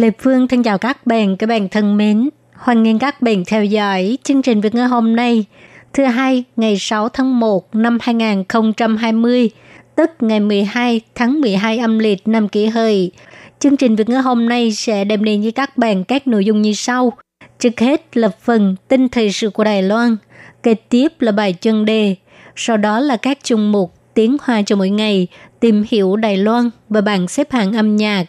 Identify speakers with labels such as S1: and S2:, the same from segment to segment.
S1: Lê Phương thân chào các bạn, các bạn thân mến. Hoan nghênh các bạn theo dõi chương trình Việt ngữ hôm nay, thứ hai ngày 6 tháng 1 năm 2020, tức ngày 12 tháng 12 âm lịch năm kỷ hợi. Chương trình Việt ngữ hôm nay sẽ đem đến với các bạn các nội dung như sau. Trước hết là phần tin thời sự của Đài Loan, kế tiếp là bài chân đề, sau đó là các chung mục tiếng hoa cho mỗi ngày, tìm hiểu Đài Loan và bảng xếp hạng âm nhạc.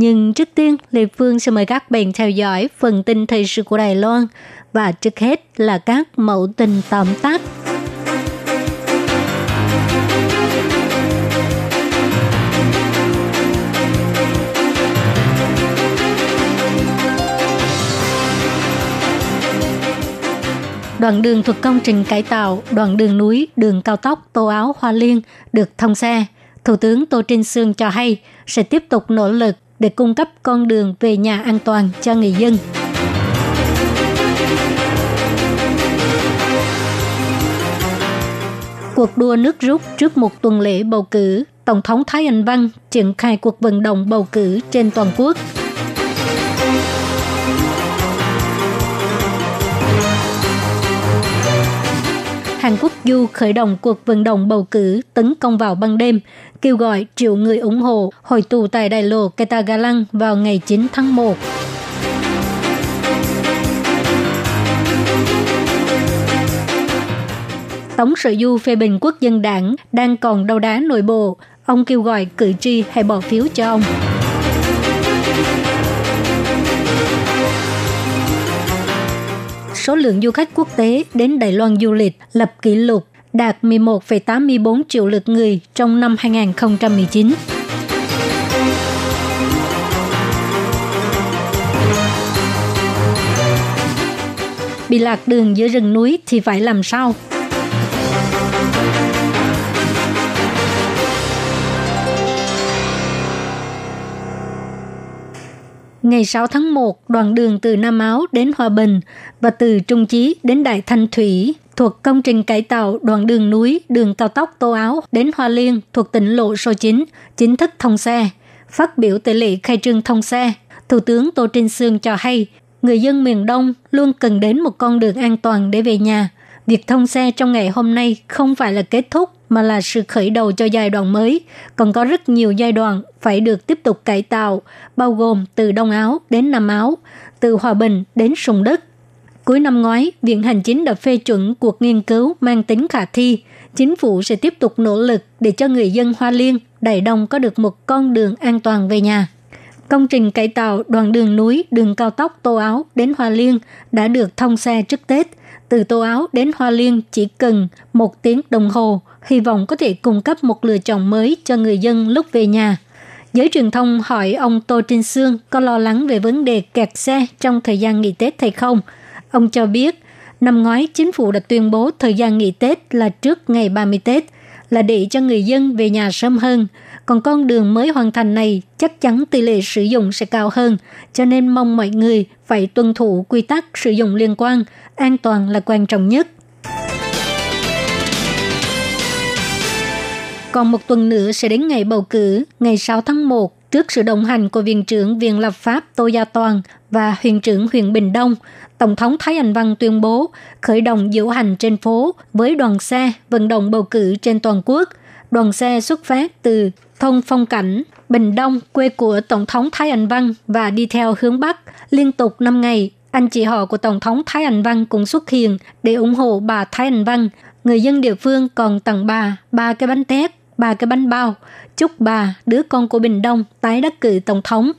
S1: Nhưng trước tiên, Lê Phương sẽ mời các bạn theo dõi phần tin thời sự của Đài Loan và trước hết là các mẫu tin tóm tắt. Đoạn đường thuộc công trình cải tạo, đoạn đường núi, đường cao tốc Tô Áo Hoa Liên được thông xe. Thủ tướng Tô Trinh Sương cho hay sẽ tiếp tục nỗ lực để cung cấp con đường về nhà an toàn cho người dân. Cuộc đua nước rút trước một tuần lễ bầu cử, Tổng thống Thái Anh Văn triển khai cuộc vận động bầu cử trên toàn quốc. Hàn Quốc Du khởi động cuộc vận động bầu cử tấn công vào ban đêm, kêu gọi triệu người ủng hộ hồi tù tại đại lộ Ketagalang vào ngày 9 tháng 1. Tổng Sở Du phê bình quốc dân đảng đang còn đau đá nội bộ. Ông kêu gọi cử tri hãy bỏ phiếu cho ông. Số lượng du khách quốc tế đến Đài Loan du lịch lập kỷ lục đạt 11,84 triệu lượt người trong năm 2019. Bị lạc đường giữa rừng núi thì phải làm sao? Ngày 6 tháng 1, đoạn đường từ Nam Áo đến Hòa Bình và từ Trung Chí đến Đại Thanh Thủy thuộc công trình cải tạo đoạn đường núi, đường cao tốc Tô Áo đến Hoa Liên thuộc tỉnh lộ số 9 chính thức thông xe. Phát biểu tại lễ khai trương thông xe, Thủ tướng Tô Trinh Sương cho hay, người dân miền Đông luôn cần đến một con đường an toàn để về nhà. Việc thông xe trong ngày hôm nay không phải là kết thúc mà là sự khởi đầu cho giai đoạn mới, còn có rất nhiều giai đoạn phải được tiếp tục cải tạo, bao gồm từ Đông Áo đến Nam Áo, từ Hòa Bình đến Sùng Đất. Cuối năm ngoái, Viện Hành Chính đã phê chuẩn cuộc nghiên cứu mang tính khả thi. Chính phủ sẽ tiếp tục nỗ lực để cho người dân Hoa Liên, Đại Đông có được một con đường an toàn về nhà. Công trình cải tạo đoạn đường núi, đường cao tốc Tô Áo đến Hoa Liên đã được thông xe trước Tết. Từ Tô Áo đến Hoa Liên chỉ cần một tiếng đồng hồ, hy vọng có thể cung cấp một lựa chọn mới cho người dân lúc về nhà. Giới truyền thông hỏi ông Tô Trinh Sương có lo lắng về vấn đề kẹt xe trong thời gian nghỉ Tết hay không. Ông cho biết, năm ngoái chính phủ đã tuyên bố thời gian nghỉ Tết là trước ngày 30 Tết, là để cho người dân về nhà sớm hơn. Còn con đường mới hoàn thành này chắc chắn tỷ lệ sử dụng sẽ cao hơn, cho nên mong mọi người phải tuân thủ quy tắc sử dụng liên quan, an toàn là quan trọng nhất. Còn một tuần nữa sẽ đến ngày bầu cử, ngày 6 tháng 1, trước sự đồng hành của Viện trưởng Viện Lập pháp Tô Gia Toàn và Huyện trưởng huyện Bình Đông, Tổng thống Thái Anh Văn tuyên bố khởi động diễu hành trên phố với đoàn xe vận động bầu cử trên toàn quốc. Đoàn xe xuất phát từ thôn Phong Cảnh, Bình Đông, quê của Tổng thống Thái Anh Văn và đi theo hướng Bắc liên tục 5 ngày. Anh chị họ của Tổng thống Thái Anh Văn cũng xuất hiện để ủng hộ bà Thái Anh Văn. Người dân địa phương còn tặng bà ba cái bánh tét, ba cái bánh bao, chúc bà, đứa con của Bình Đông, tái đắc cử Tổng thống.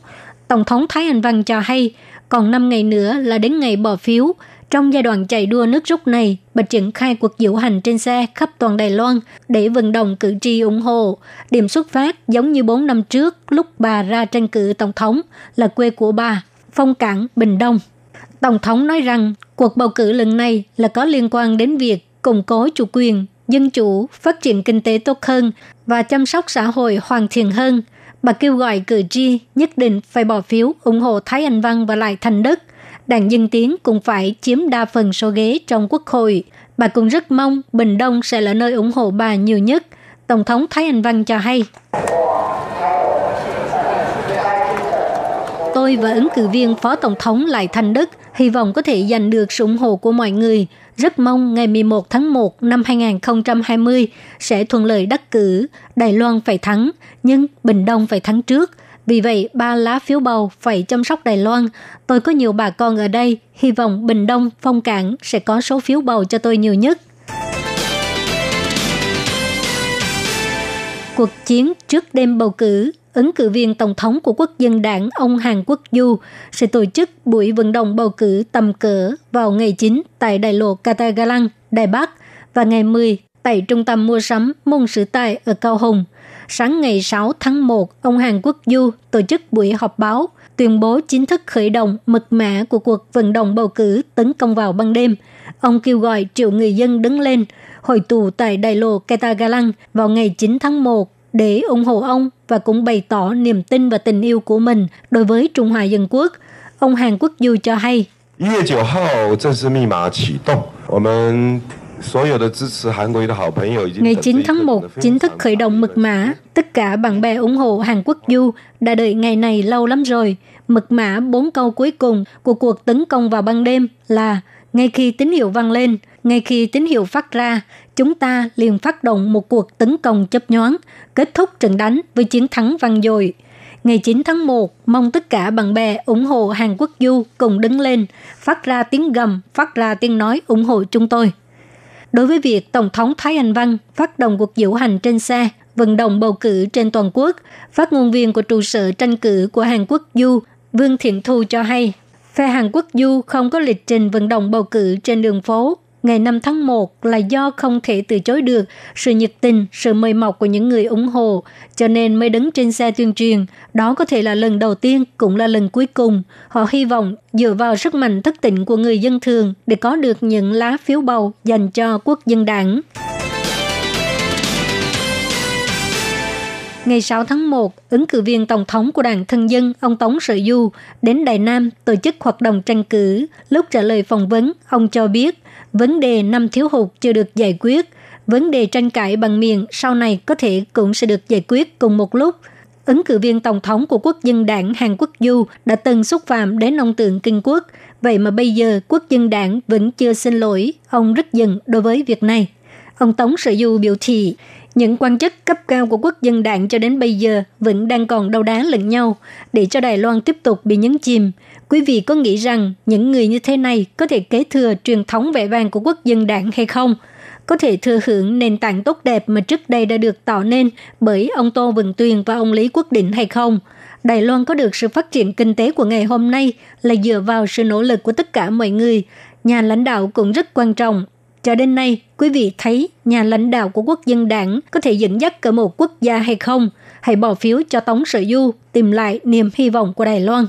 S1: Tổng thống Thái Anh Văn cho hay, còn 5 ngày nữa là đến ngày bỏ phiếu. Trong giai đoạn chạy đua nước rút này, bà triển khai cuộc diễu hành trên xe khắp toàn Đài Loan để vận động cử tri ủng hộ. Điểm xuất phát giống như 4 năm trước lúc bà ra tranh cử tổng thống là quê của bà, Phong Cảng, Bình Đông. Tổng thống nói rằng cuộc bầu cử lần này là có liên quan đến việc củng cố chủ quyền, dân chủ, phát triển kinh tế tốt hơn và chăm sóc xã hội hoàn thiện hơn. Bà kêu gọi cử tri nhất định phải bỏ phiếu ủng hộ Thái Anh Văn và lại Thành Đức. Đảng Dân Tiến cũng phải chiếm đa phần số ghế trong quốc hội. Bà cũng rất mong Bình Đông sẽ là nơi ủng hộ bà nhiều nhất. Tổng thống Thái Anh Văn cho hay. Tôi và ứng cử viên Phó Tổng thống Lại Thanh Đức hy vọng có thể giành được sự ủng hộ của mọi người. Rất mong ngày 11 tháng 1 năm 2020 sẽ thuận lợi đắc cử, Đài Loan phải thắng, nhưng Bình Đông phải thắng trước. Vì vậy, ba lá phiếu bầu phải chăm sóc Đài Loan. Tôi có nhiều bà con ở đây, hy vọng Bình Đông, Phong Cảng sẽ có số phiếu bầu cho tôi nhiều nhất. Cuộc chiến trước đêm bầu cử ứng cử viên tổng thống của quốc dân đảng ông Hàn Quốc Du sẽ tổ chức buổi vận động bầu cử tầm cỡ vào ngày 9 tại đại lộ Katagalang, Đài Bắc và ngày 10 tại trung tâm mua sắm Môn Sử Tài ở Cao Hùng. Sáng ngày 6 tháng 1, ông Hàn Quốc Du tổ chức buổi họp báo tuyên bố chính thức khởi động mật mã của cuộc vận động bầu cử tấn công vào ban đêm. Ông kêu gọi triệu người dân đứng lên, hội tụ tại đại lộ Katagalang vào ngày 9 tháng 1 để ủng hộ ông và cũng bày tỏ niềm tin và tình yêu của mình đối với Trung Hoa Dân Quốc. Ông Hàn Quốc Du cho hay.
S2: 一月九号正式密码启动，我们
S1: Ngày 9 tháng 1 chính thức khởi động mật mã. Tất cả bạn bè ủng hộ Hàn Quốc Du đã đợi ngày này lâu lắm rồi. Mật mã bốn câu cuối cùng của cuộc tấn công vào ban đêm là ngay khi tín hiệu vang lên, ngay khi tín hiệu phát ra, chúng ta liền phát động một cuộc tấn công chấp nhoáng, kết thúc trận đánh với chiến thắng vang dội. Ngày 9 tháng 1, mong tất cả bạn bè ủng hộ Hàn Quốc Du cùng đứng lên, phát ra tiếng gầm, phát ra tiếng nói ủng hộ chúng tôi. Đối với việc Tổng thống Thái Anh Văn phát động cuộc diễu hành trên xe, vận động bầu cử trên toàn quốc, phát ngôn viên của trụ sở tranh cử của Hàn Quốc Du, Vương Thiện Thu cho hay, phe Hàn Quốc Du không có lịch trình vận động bầu cử trên đường phố ngày 5 tháng 1 là do không thể từ chối được sự nhiệt tình, sự mời mọc của những người ủng hộ, cho nên mới đứng trên xe tuyên truyền. Đó có thể là lần đầu tiên, cũng là lần cuối cùng. Họ hy vọng dựa vào sức mạnh thức tỉnh của người dân thường để có được những lá phiếu bầu dành cho quốc dân đảng. Ngày 6 tháng 1, ứng cử viên tổng thống của đảng Thân dân ông Tống Sở Du đến Đài Nam tổ chức hoạt động tranh cử. Lúc trả lời phỏng vấn, ông cho biết vấn đề năm thiếu hụt chưa được giải quyết, vấn đề tranh cãi bằng miệng sau này có thể cũng sẽ được giải quyết cùng một lúc. Ứng cử viên tổng thống của quốc dân đảng Hàn Quốc Du đã từng xúc phạm đến ông tượng kinh quốc, vậy mà bây giờ quốc dân đảng vẫn chưa xin lỗi, ông rất giận đối với việc này. Ông Tống Sở Du biểu thị, những quan chức cấp cao của quốc dân đảng cho đến bây giờ vẫn đang còn đau đá lẫn nhau để cho Đài Loan tiếp tục bị nhấn chìm. Quý vị có nghĩ rằng những người như thế này có thể kế thừa truyền thống vẻ vang của quốc dân đảng hay không? Có thể thừa hưởng nền tảng tốt đẹp mà trước đây đã được tạo nên bởi ông Tô Vân Tuyền và ông Lý Quốc Định hay không? Đài Loan có được sự phát triển kinh tế của ngày hôm nay là dựa vào sự nỗ lực của tất cả mọi người. Nhà lãnh đạo cũng rất quan trọng cho đến nay, quý vị thấy nhà lãnh đạo của quốc dân đảng có thể dẫn dắt cả một quốc gia hay không? Hãy bỏ phiếu cho Tống Sở Du tìm lại niềm hy vọng của Đài Loan.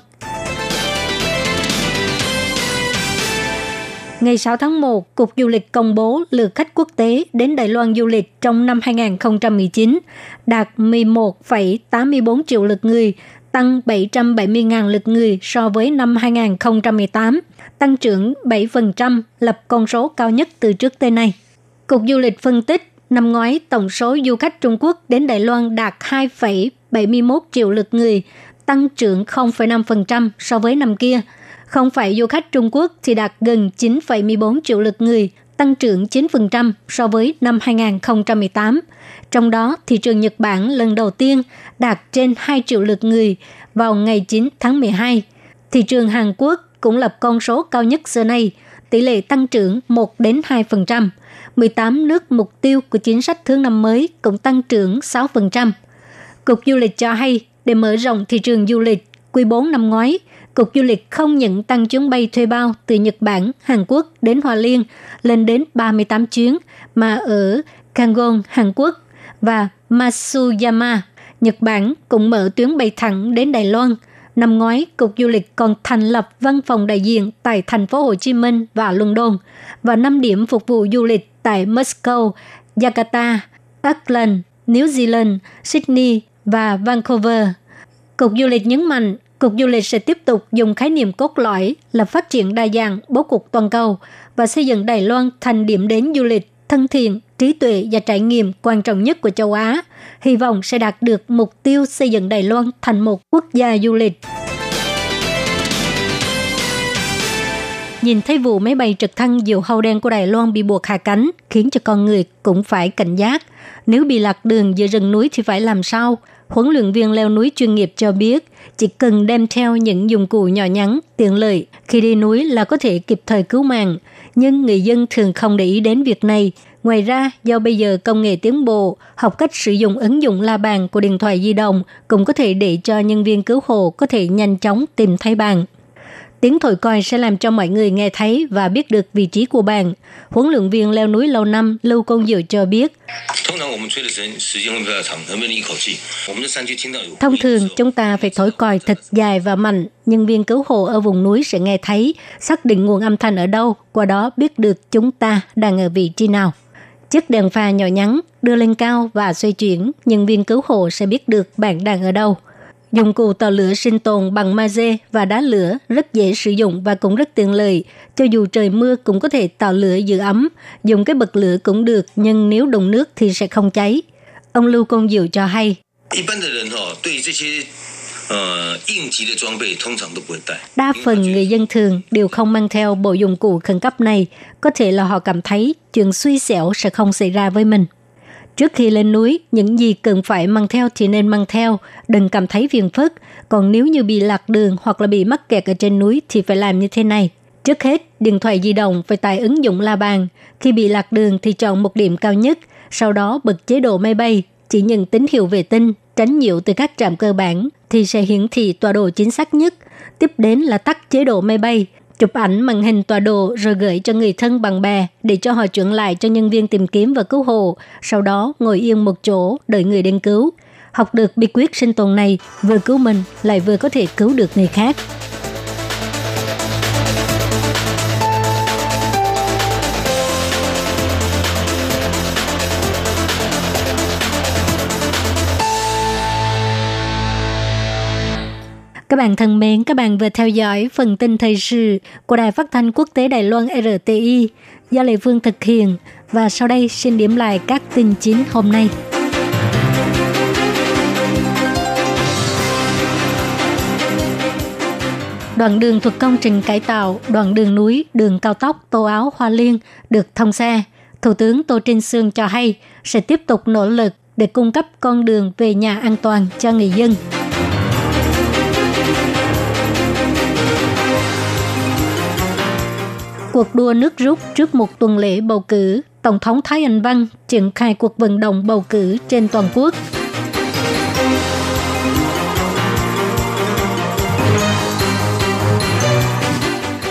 S1: Ngày 6 tháng 1, Cục Du lịch công bố lượt khách quốc tế đến Đài Loan du lịch trong năm 2019 đạt 11,84 triệu lượt người, tăng 770.000 lượt người so với năm 2018 tăng trưởng 7%, lập con số cao nhất từ trước tới nay. Cục Du lịch phân tích, năm ngoái tổng số du khách Trung Quốc đến Đài Loan đạt 2,71 triệu lượt người, tăng trưởng 0,5% so với năm kia. Không phải du khách Trung Quốc thì đạt gần 9,14 triệu lượt người, tăng trưởng 9% so với năm 2018. Trong đó, thị trường Nhật Bản lần đầu tiên đạt trên 2 triệu lượt người vào ngày 9 tháng 12. Thị trường Hàn Quốc cũng lập con số cao nhất xưa nay, tỷ lệ tăng trưởng 1 đến 2%. 18 nước mục tiêu của chính sách thương năm mới cũng tăng trưởng 6%. Cục Du lịch cho hay, để mở rộng thị trường du lịch, quý 4 năm ngoái, Cục Du lịch không những tăng chuyến bay thuê bao từ Nhật Bản, Hàn Quốc đến Hòa Liên lên đến 38 chuyến, mà ở Kangon, Hàn Quốc và Matsuyama, Nhật Bản cũng mở tuyến bay thẳng đến Đài Loan. Năm ngoái, Cục Du lịch còn thành lập văn phòng đại diện tại thành phố Hồ Chí Minh và London và 5 điểm phục vụ du lịch tại Moscow, Jakarta, Auckland, New Zealand, Sydney và Vancouver. Cục Du lịch nhấn mạnh, Cục Du lịch sẽ tiếp tục dùng khái niệm cốt lõi là phát triển đa dạng, bố cục toàn cầu và xây dựng Đài Loan thành điểm đến du lịch thân thiện, trí tuệ và trải nghiệm quan trọng nhất của châu Á. Hy vọng sẽ đạt được mục tiêu xây dựng Đài Loan thành một quốc gia du lịch. Nhìn thấy vụ máy bay trực thăng diều hâu đen của Đài Loan bị buộc hạ cánh, khiến cho con người cũng phải cảnh giác. Nếu bị lạc đường giữa rừng núi thì phải làm sao? Huấn luyện viên leo núi chuyên nghiệp cho biết, chỉ cần đem theo những dụng cụ nhỏ nhắn, tiện lợi, khi đi núi là có thể kịp thời cứu mạng. Nhưng người dân thường không để ý đến việc này. Ngoài ra, do bây giờ công nghệ tiến bộ, học cách sử dụng ứng dụng la bàn của điện thoại di động cũng có thể để cho nhân viên cứu hộ có thể nhanh chóng tìm thấy bạn. Tiếng thổi còi sẽ làm cho mọi người nghe thấy và biết được vị trí của bạn. Huấn luyện viên leo núi lâu năm Lưu Công Diệu cho biết. Thông thường, chúng ta phải thổi còi thật dài và mạnh. Nhân viên cứu hộ ở vùng núi sẽ nghe thấy, xác định nguồn âm thanh ở đâu, qua đó biết được chúng ta đang ở vị trí nào. Chiếc đèn pha nhỏ nhắn đưa lên cao và xoay chuyển, nhân viên cứu hộ sẽ biết được bạn đang ở đâu – Dụng cụ tạo lửa sinh tồn bằng maze và đá lửa rất dễ sử dụng và cũng rất tiện lợi. Cho dù trời mưa cũng có thể tạo lửa giữ ấm. Dùng cái bật lửa cũng được, nhưng nếu đụng nước thì sẽ không cháy. Ông Lưu Công Diệu cho hay. Đa phần người dân thường đều không mang theo bộ dụng cụ khẩn cấp này. Có thể là họ cảm thấy chuyện suy xẻo sẽ không xảy ra với mình. Trước khi lên núi, những gì cần phải mang theo thì nên mang theo, đừng cảm thấy phiền phức. Còn nếu như bị lạc đường hoặc là bị mắc kẹt ở trên núi thì phải làm như thế này. Trước hết, điện thoại di động phải tải ứng dụng la bàn. Khi bị lạc đường thì chọn một điểm cao nhất, sau đó bật chế độ máy bay, chỉ nhận tín hiệu vệ tinh, tránh nhiễu từ các trạm cơ bản thì sẽ hiển thị tọa độ chính xác nhất. Tiếp đến là tắt chế độ máy bay, chụp ảnh màn hình tọa độ rồi gửi cho người thân bằng bè để cho họ chuyển lại cho nhân viên tìm kiếm và cứu hộ. Sau đó ngồi yên một chỗ đợi người đến cứu. Học được bí quyết sinh tồn này vừa cứu mình lại vừa có thể cứu được người khác. Các bạn thân mến, các bạn vừa theo dõi phần tin thời sự của Đài Phát thanh Quốc tế Đài Loan RTI do Lê Phương thực hiện và sau đây xin điểm lại các tin chính hôm nay. Đoạn đường thuộc công trình cải tạo, đoạn đường núi, đường cao tốc Tô Áo Hoa Liên được thông xe. Thủ tướng Tô Trinh Sương cho hay sẽ tiếp tục nỗ lực để cung cấp con đường về nhà an toàn cho người dân. Cuộc đua nước rút trước một tuần lễ bầu cử, Tổng thống Thái Anh Văn triển khai cuộc vận động bầu cử trên toàn quốc.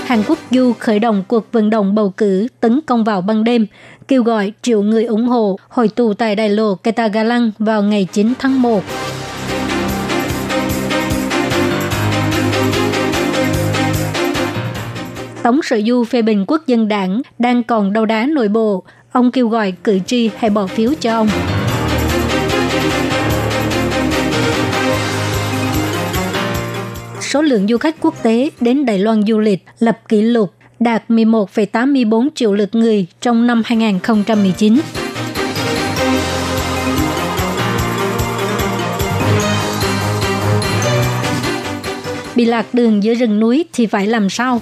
S1: Hàn Quốc Du khởi động cuộc vận động bầu cử tấn công vào ban đêm, kêu gọi triệu người ủng hộ hồi tù tại đại lộ Ketagalang vào ngày 9 tháng 1. Tổng Sở Du phê bình quốc dân đảng đang còn đau đá nội bộ. Ông kêu gọi cử tri hãy bỏ phiếu cho ông. Số lượng du khách quốc tế đến Đài Loan du lịch lập kỷ lục đạt 11,84 triệu lượt người trong năm 2019. Bị lạc đường giữa rừng núi thì phải làm sao?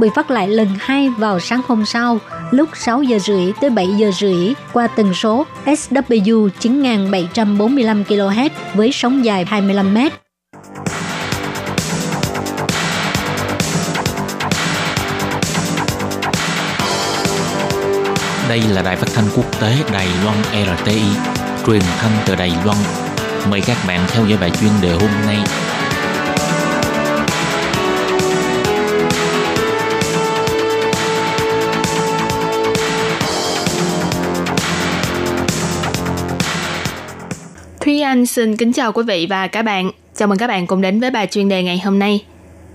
S1: bị phát lại lần hai vào sáng hôm sau lúc 6 giờ rưỡi tới 7 giờ rưỡi qua tần số SW 9745 kHz với sóng dài 25 m.
S3: Đây là đài phát thanh quốc tế Đài Loan RTI, truyền thanh từ Đài Loan. Mời các bạn theo dõi bài chuyên đề hôm nay.
S4: Thúy Anh xin kính chào quý vị và các bạn. Chào mừng các bạn cùng đến với bài chuyên đề ngày hôm nay.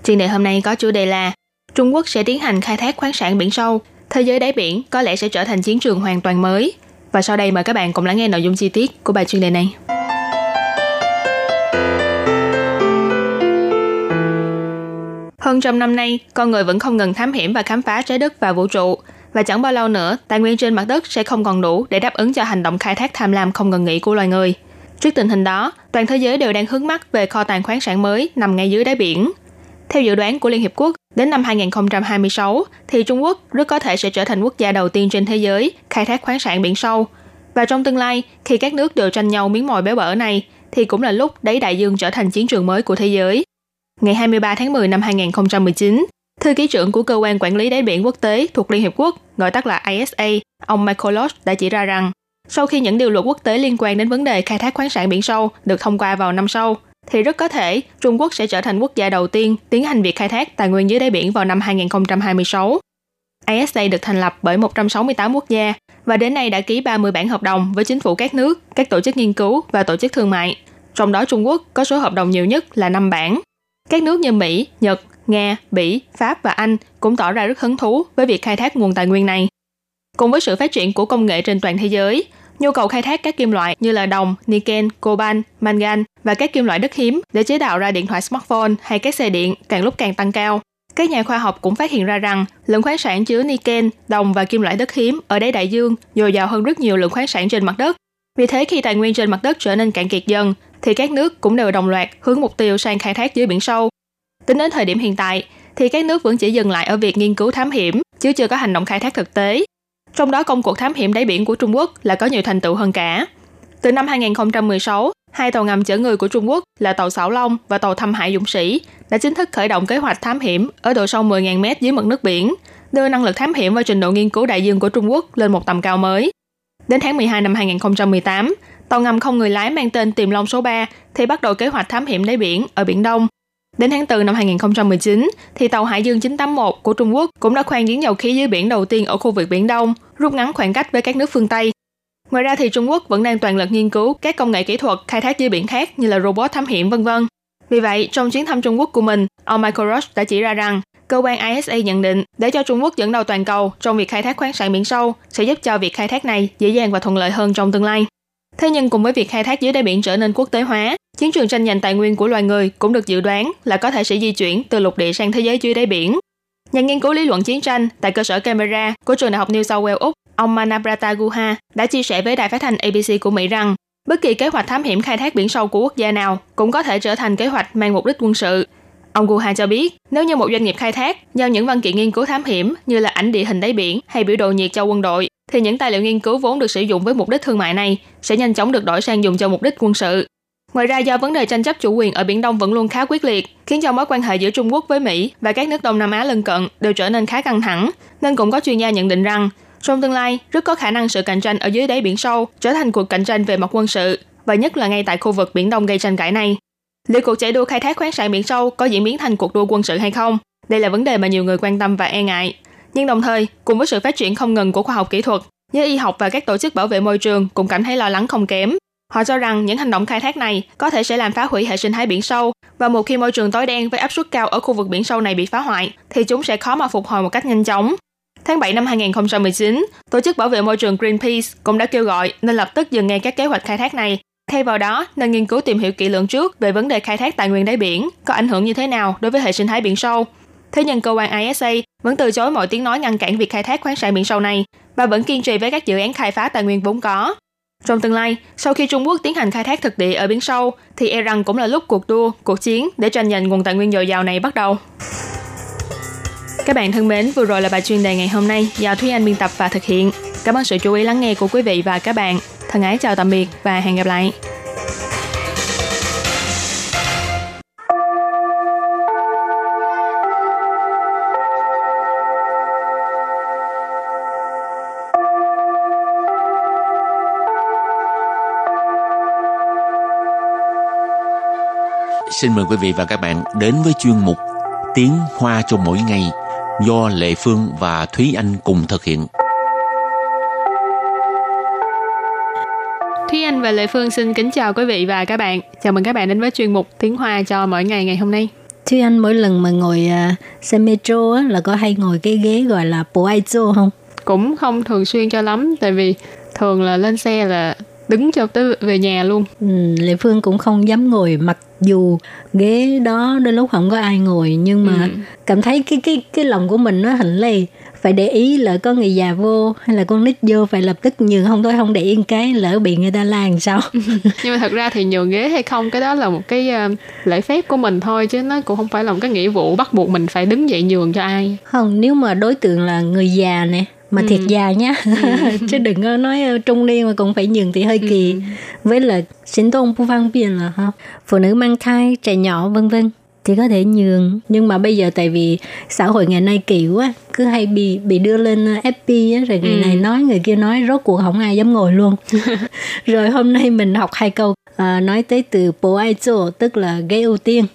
S4: Chuyên đề hôm nay có chủ đề là Trung Quốc sẽ tiến hành khai thác khoáng sản biển sâu, thế giới đáy biển có lẽ sẽ trở thành chiến trường hoàn toàn mới. Và sau đây mời các bạn cùng lắng nghe nội dung chi tiết của bài chuyên đề này. Hơn trăm năm nay, con người vẫn không ngừng thám hiểm và khám phá trái đất và vũ trụ. Và chẳng bao lâu nữa, tài nguyên trên mặt đất sẽ không còn đủ để đáp ứng cho hành động khai thác tham lam không ngừng nghỉ của loài người. Trước tình hình đó, toàn thế giới đều đang hướng mắt về kho tàng khoáng sản mới nằm ngay dưới đáy biển. Theo dự đoán của Liên Hiệp Quốc, đến năm 2026 thì Trung Quốc rất có thể sẽ trở thành quốc gia đầu tiên trên thế giới khai thác khoáng sản biển sâu. Và trong tương lai, khi các nước đều tranh nhau miếng mồi béo bở này, thì cũng là lúc đáy đại dương trở thành chiến trường mới của thế giới. Ngày 23 tháng 10 năm 2019, thư ký trưởng của cơ quan quản lý đáy biển quốc tế thuộc Liên Hiệp Quốc, gọi tắt là ISA, ông Michael Lodge đã chỉ ra rằng, sau khi những điều luật quốc tế liên quan đến vấn đề khai thác khoáng sản biển sâu được thông qua vào năm sau, thì rất có thể Trung Quốc sẽ trở thành quốc gia đầu tiên tiến hành việc khai thác tài nguyên dưới đáy biển vào năm 2026. ISA được thành lập bởi 168 quốc gia và đến nay đã ký 30 bản hợp đồng với chính phủ các nước, các tổ chức nghiên cứu và tổ chức thương mại. Trong đó Trung Quốc có số hợp đồng nhiều nhất là 5 bản. Các nước như Mỹ, Nhật, Nga, Bỉ, Pháp và Anh cũng tỏ ra rất hứng thú với việc khai thác nguồn tài nguyên này. Cùng với sự phát triển của công nghệ trên toàn thế giới, nhu cầu khai thác các kim loại như là đồng, niken, coban, mangan và các kim loại đất hiếm để chế tạo ra điện thoại smartphone hay các xe điện càng lúc càng tăng cao. Các nhà khoa học cũng phát hiện ra rằng lượng khoáng sản chứa niken, đồng và kim loại đất hiếm ở đáy đại dương dồi dào hơn rất nhiều lượng khoáng sản trên mặt đất. Vì thế khi tài nguyên trên mặt đất trở nên cạn kiệt dần, thì các nước cũng đều đồng loạt hướng mục tiêu sang khai thác dưới biển sâu. Tính đến thời điểm hiện tại, thì các nước vẫn chỉ dừng lại ở việc nghiên cứu thám hiểm, chứ chưa có hành động khai thác thực tế. Trong đó công cuộc thám hiểm đáy biển của Trung Quốc là có nhiều thành tựu hơn cả. Từ năm 2016, hai tàu ngầm chở người của Trung Quốc là tàu Sảo Long và tàu Thâm Hải Dũng Sĩ đã chính thức khởi động kế hoạch thám hiểm ở độ sâu 10.000 mét dưới mực nước biển, đưa năng lực thám hiểm và trình độ nghiên cứu đại dương của Trung Quốc lên một tầm cao mới. Đến tháng 12 năm 2018, tàu ngầm không người lái mang tên Tiềm Long số 3 thì bắt đầu kế hoạch thám hiểm đáy biển ở Biển Đông. Đến tháng 4 năm 2019, thì tàu Hải Dương 981 của Trung Quốc cũng đã khoan giếng dầu khí dưới biển đầu tiên ở khu vực Biển Đông, rút ngắn khoảng cách với các nước phương Tây. Ngoài ra thì Trung Quốc vẫn đang toàn lực nghiên cứu các công nghệ kỹ thuật khai thác dưới biển khác như là robot thám hiểm vân vân. Vì vậy, trong chuyến thăm Trung Quốc của mình, ông Michael Rush đã chỉ ra rằng cơ quan ISA nhận định để cho Trung Quốc dẫn đầu toàn cầu trong việc khai thác khoáng sản biển sâu sẽ giúp cho việc khai thác này dễ dàng và thuận lợi hơn trong tương lai. Thế nhưng cùng với việc khai thác dưới đáy biển trở nên quốc tế hóa, chiến trường tranh giành tài nguyên của loài người cũng được dự đoán là có thể sẽ di chuyển từ lục địa sang thế giới dưới đáy biển. Nhà nghiên cứu lý luận chiến tranh tại cơ sở camera của trường đại học New South Wales Úc, ông Manabrata Guha đã chia sẻ với đài phát thanh ABC của Mỹ rằng bất kỳ kế hoạch thám hiểm khai thác biển sâu của quốc gia nào cũng có thể trở thành kế hoạch mang mục đích quân sự. Ông Guha cho biết, nếu như một doanh nghiệp khai thác giao những văn kiện nghiên cứu thám hiểm như là ảnh địa hình đáy biển hay biểu đồ nhiệt cho quân đội, thì những tài liệu nghiên cứu vốn được sử dụng với mục đích thương mại này sẽ nhanh chóng được đổi sang dùng cho mục đích quân sự. Ngoài ra do vấn đề tranh chấp chủ quyền ở Biển Đông vẫn luôn khá quyết liệt, khiến cho mối quan hệ giữa Trung Quốc với Mỹ và các nước Đông Nam Á lân cận đều trở nên khá căng thẳng, nên cũng có chuyên gia nhận định rằng trong tương lai rất có khả năng sự cạnh tranh ở dưới đáy biển sâu trở thành cuộc cạnh tranh về mặt quân sự và nhất là ngay tại khu vực Biển Đông gây tranh cãi này. Liệu cuộc chạy đua khai thác khoáng sản biển sâu có diễn biến thành cuộc đua quân sự hay không? Đây là vấn đề mà nhiều người quan tâm và e ngại. Nhưng đồng thời, cùng với sự phát triển không ngừng của khoa học kỹ thuật, giới y học và các tổ chức bảo vệ môi trường cũng cảm thấy lo lắng không kém. Họ cho rằng những hành động khai thác này có thể sẽ làm phá hủy hệ sinh thái biển sâu và một khi môi trường tối đen với áp suất cao ở khu vực biển sâu này bị phá hoại thì chúng sẽ khó mà phục hồi một cách nhanh chóng. Tháng 7 năm 2019, Tổ chức Bảo vệ Môi trường Greenpeace cũng đã kêu gọi nên lập tức dừng ngay các kế hoạch khai thác này. Thay vào đó, nên nghiên cứu tìm hiểu kỹ lưỡng trước về vấn đề khai thác tài nguyên đáy biển có ảnh hưởng như thế nào đối với hệ sinh thái biển sâu. Thế nhưng cơ quan ISA vẫn từ chối mọi tiếng nói ngăn cản việc khai thác khoáng sản biển sâu này và vẫn kiên trì với các dự án khai phá tài nguyên vốn có. Trong tương lai, sau khi Trung Quốc tiến hành khai thác thực địa ở biển sâu, thì e rằng cũng là lúc cuộc đua, cuộc chiến để tranh giành nguồn tài nguyên dồi dào này bắt đầu. Các bạn thân mến, vừa rồi là bài chuyên đề ngày hôm nay do Thúy Anh biên tập và thực hiện. Cảm ơn sự chú ý lắng nghe của quý vị và các bạn. Thân ái chào tạm biệt và hẹn gặp lại.
S3: Xin mời quý vị và các bạn đến với chuyên mục Tiếng Hoa cho mỗi ngày do Lệ Phương và Thúy Anh cùng thực hiện.
S4: Thúy Anh và Lệ Phương xin kính chào quý vị và các bạn. Chào mừng các bạn đến với chuyên mục Tiếng Hoa cho mỗi ngày ngày hôm nay.
S1: Thúy Anh mỗi lần mà ngồi uh, xe metro á, là có hay ngồi cái ghế gọi là bộ ai không?
S4: Cũng không thường xuyên cho lắm, tại vì thường là lên xe là đứng cho tới về nhà luôn.
S1: Ừ, Lệ Phương cũng không dám ngồi mặc dù ghế đó đôi lúc không có ai ngồi nhưng mà ừ. cảm thấy cái cái cái lòng của mình nó hình lì phải để ý lỡ có người già vô hay là con nít vô phải lập tức nhường không thôi không để yên cái lỡ bị người ta làm sao
S4: nhưng mà thật ra thì nhường ghế hay không cái đó là một cái uh, lễ phép của mình thôi chứ nó cũng không phải là một cái nghĩa vụ bắt buộc mình phải đứng dậy nhường cho ai
S1: không nếu mà đối tượng là người già nè mà ừ. thiệt già nhá ừ. chứ đừng có nói ờ, trung niên mà cũng phải nhường thì hơi kỳ ừ. với là sinh tôn phu văn biên là ha phụ nữ mang thai trẻ nhỏ vân vân thì có thể nhường nhưng mà bây giờ tại vì xã hội ngày nay kỳ quá cứ hay bị bị đưa lên ờ, FP á rồi người ừ. này nói người kia nói rốt cuộc không ai dám ngồi luôn rồi hôm nay mình học hai câu à, nói tới từ bộ ai chỗ tức là ghế ưu tiên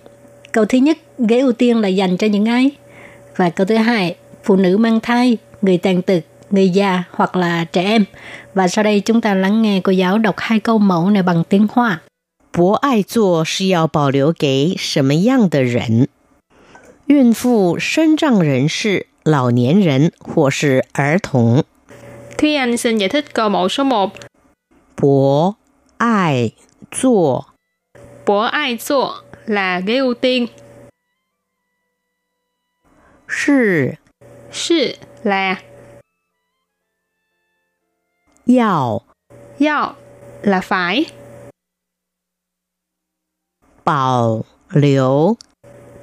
S1: câu thứ nhất ghế ưu tiên là dành cho những ai và câu thứ hai phụ nữ mang thai người tàn tật, người già hoặc là trẻ em. Và sau đây chúng ta lắng nghe cô giáo đọc hai câu mẫu này bằng tiếng Hoa.
S5: 博爱座是要保留给什么样的人？孕妇、身障人士、老年人或是儿童。
S4: Thúy Anh xin giải thích câu mẫu số 1.
S5: 博爱座，
S4: 博爱座 là ghế ưu tiên.
S5: 是
S4: 是 là
S5: Yào.
S4: Yào là phải.
S5: Bảo liễu.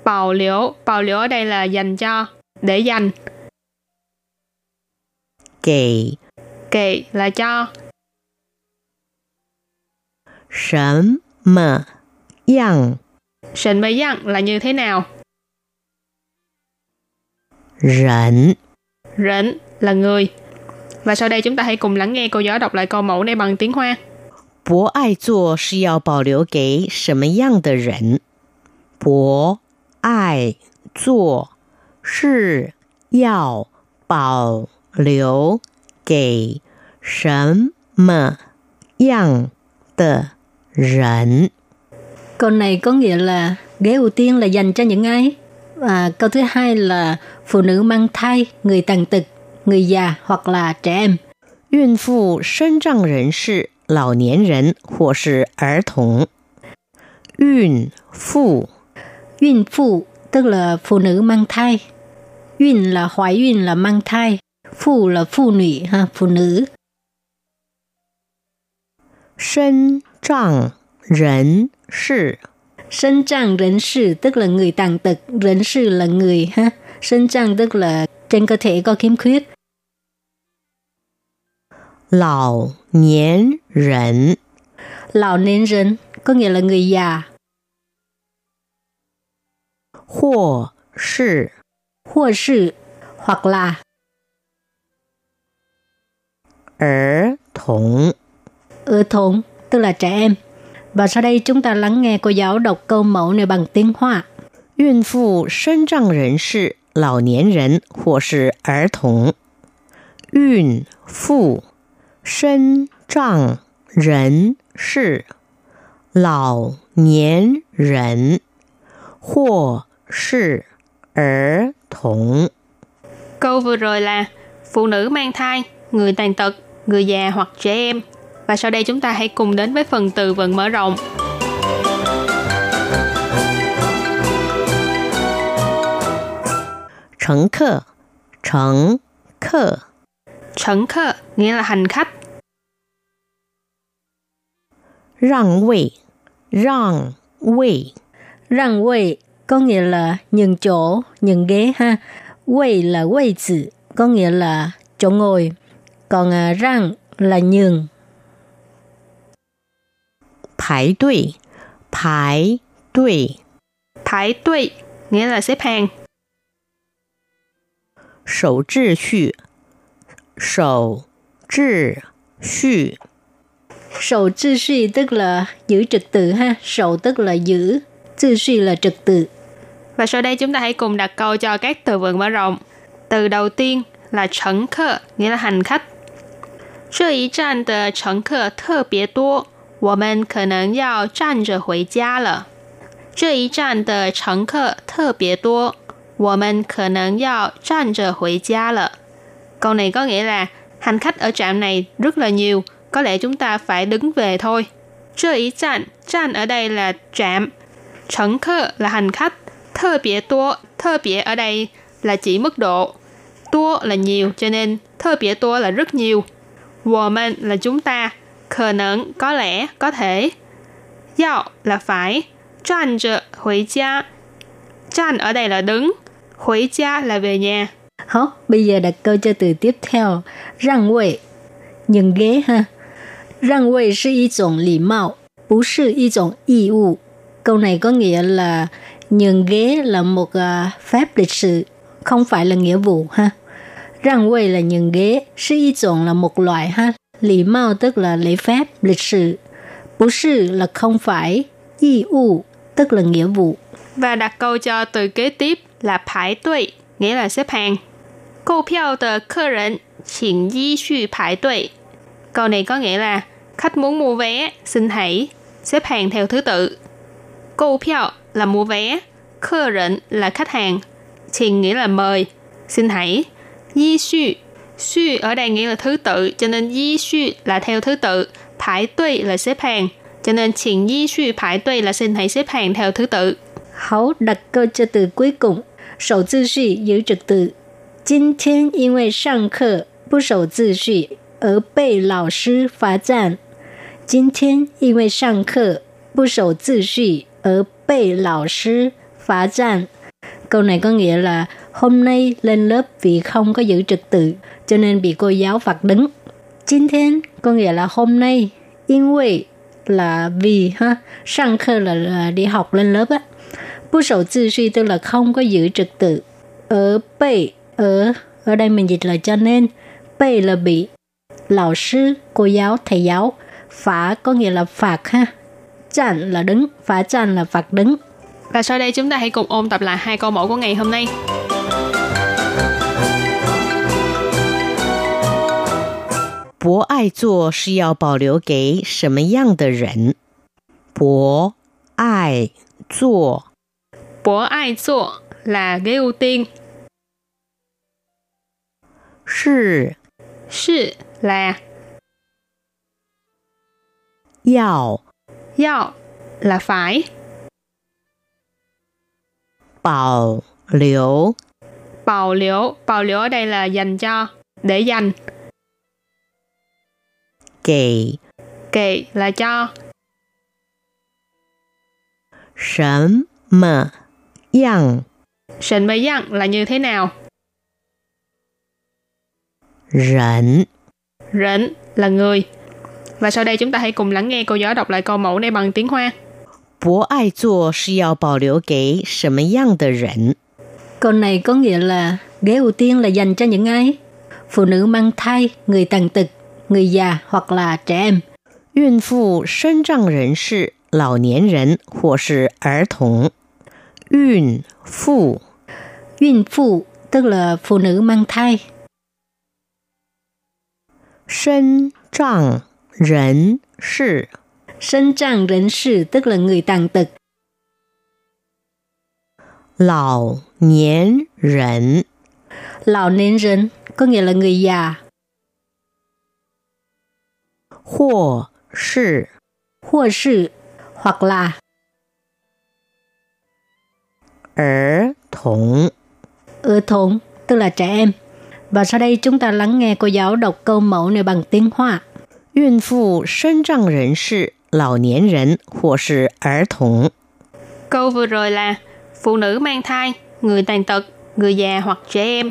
S4: Bảo liễu. Bảo liễu ở đây là dành cho Để dành.
S5: Kỳ
S4: Kỳ là cho.
S5: Sớm mờ Yang
S4: Sần mờ yang là như thế nào? Rảnh.
S5: 人
S4: Rỉnh là người. Và sau đây chúng ta hãy cùng lắng nghe cô giáo đọc lại câu mẫu này bằng tiếng Hoa.
S5: 博爱座是要保留给什么样的人？博爱座是要保留给什么样的人？
S1: Câu này có nghĩa là ghế ưu tiên là dành cho những ai? Và câu thứ hai là phụ nữ mang thai, người tàn tật, người già hoặc là trẻ em.
S5: 孕妇、身障人士、老年人或是儿童。孕妇
S1: Uyên phụ tức là phụ nữ mang thai. Uyên là hoài uyên là mang thai. Phụ là phụ nữ ha, phụ nữ.
S5: 身障人士
S1: Sinh trạng人士 tức là người tàn tật,人士 là người ha. Sinh trạng tức là trên cơ thể có khiếm khuyết.
S5: 老年人
S1: Lão niên人có nghĩa là người già.
S5: 或是
S1: 或是 hoặc là
S5: 儿童。
S1: ở thôn tức là trẻ em. Và sau đây chúng ta lắng nghe cô giáo đọc câu mẫu này bằng tiếng Hoa.
S5: 孕妇、身障人士、老年人或是儿童。孕妇、身障人士、老年人或是儿童。
S4: Câu vừa rồi là phụ nữ mang thai, người tàn tật, người già hoặc trẻ em. Và sau đây chúng ta hãy cùng đến với phần từ vựng mở rộng.
S5: Trần khơ Trần khơ
S4: Trần khơ nghĩa là hành khách.
S5: Răng vị Răng vị
S1: Răng vị có nghĩa là nhường chỗ, nhường ghế ha. Vị là vị trí, có nghĩa là chỗ ngồi. Còn à, răng là nhường
S5: 排队，排队，
S4: Thái tuệ nghĩa là xếp hàng.
S5: 守秩序，守秩序，
S1: Sầu秩suy tức là giữ trật tự ha. Sầu tức là giữ,秩suy là trật tự.
S4: Và sau đây chúng ta hãy cùng đặt câu cho các từ vựng mở rộng. Từ đầu tiên là 乘客, nghĩa là hành khách. 这一站的乘客特别多， 我们可能要站着回家了。这一站的乘客特别多，我们可能要站着回家了。Câu này có nghĩa là hành khách ở trạm này rất là nhiều, có lẽ chúng ta phải đứng về thôi. 这一站,站ở đây là trạm, 乘客 là hành khách, 特别多, 特别 ở đây là chỉ mức độ, 多 là nhiều, cho nên 特别多 là rất nhiều. 我们 là chúng ta, 可能 có lẽ có thể. Yào là phải, Tràn zhe hồi gia. Tràn ở đây là đứng, hồi gia là về nhà.
S1: Hả? Bây giờ đặt câu cho từ tiếp theo. Răng vị, nhường ghế ha. Răng vị là một chủng lý mạo, không phải một chủng y vụ. Câu này có nghĩa là nhường ghế là một uh, phép lịch sự, không phải là nghĩa vụ ha. Răng vị là nhường ghế, là một chủng là một loại ha, Lý mạo tức là lễ phép, lịch sự. Bú sư là không phải, y u tức là nghĩa vụ.
S4: Và đặt câu cho từ kế tiếp là排队, nghĩa là xếp hàng. 购票的客人请依序排队. Câu này có nghĩa là khách muốn mua vé, xin hãy xếp hàng theo thứ tự. 购票 là mua vé, 客人 là khách hàng, 请 nghĩa là mời, xin hãy. Yi suy, suy ở đây nghĩa là thứ tự, cho nên yi suy là theo thứ tự, 排队 là xếp hàng, cho nên 请依序排队 là xin hãy xếp hàng theo thứ tự.
S1: Hảo đặt câu cho từ cuối cùng.守秩序 giữ trật tự. 今天因为上课不守秩序而被老师罚站。今天因为上课不守秩序而被老师罚站. Câu này có nghĩa là hôm nay lên lớp vì không có giữ trật tự cho nên bị cô giáo phạt đứng.今天 có nghĩa là hôm nay, 因为 là vì ha, sang khơ là, là đi học lên lớp á. Bu sầu tự suy tức là không có giữ trật tự. Ở bệ, ở, ở đây mình dịch là cho nên, bệ là bị, lão sư, cô giáo, thầy giáo, phá có nghĩa là phạt ha. Chặn là đứng, phá chặn là phạt đứng.
S4: Và sau đây chúng ta hãy cùng ôn tập lại hai câu mẫu của ngày hôm nay.
S5: 博爱座是要保留给什么样的人？博爱座
S4: Bố ai座 là ghế ưu tiên,
S5: 是
S4: sư là
S5: 要
S4: yao là phải,
S5: 保留
S4: bảo liễu, bảo liễu ở đây là dành cho, để dành,
S5: 给
S4: kệ là cho,
S5: 什么样
S4: sình với dặn là như thế nào,
S5: 人？
S4: rỉnh là người. Và sau đây chúng ta hãy cùng lắng nghe cô giáo đọc lại câu mẫu này bằng tiếng Hoa.
S5: 博爱座是要保留给什么样的人？
S1: Câu này có nghĩa là ghế ưu tiên là dành cho những ai? Phụ nữ mang thai, người tàn tật, người già hoặc là trẻ em.
S5: 孕妇、身障人士、老年人或是儿童。孕妇
S1: Duyên phụ tức là phụ nữ mang thai.
S5: 身障人士
S1: Sinh trạng人士 tức là người tàn tật.
S5: 老年人
S1: Lão niên人có nghĩa là người già.
S5: 或是
S1: Hoặc sự hoặc là
S5: 儿童。
S1: ở thôn tức là trẻ em. Và sau đây chúng ta lắng nghe cô giáo đọc câu mẫu này bằng tiếng Hoa.
S5: 孕妇、身障人士、 老年人或是儿童。
S6: Câu vừa rồi là phụ nữ mang thai, người tàn tật, người già hoặc trẻ em.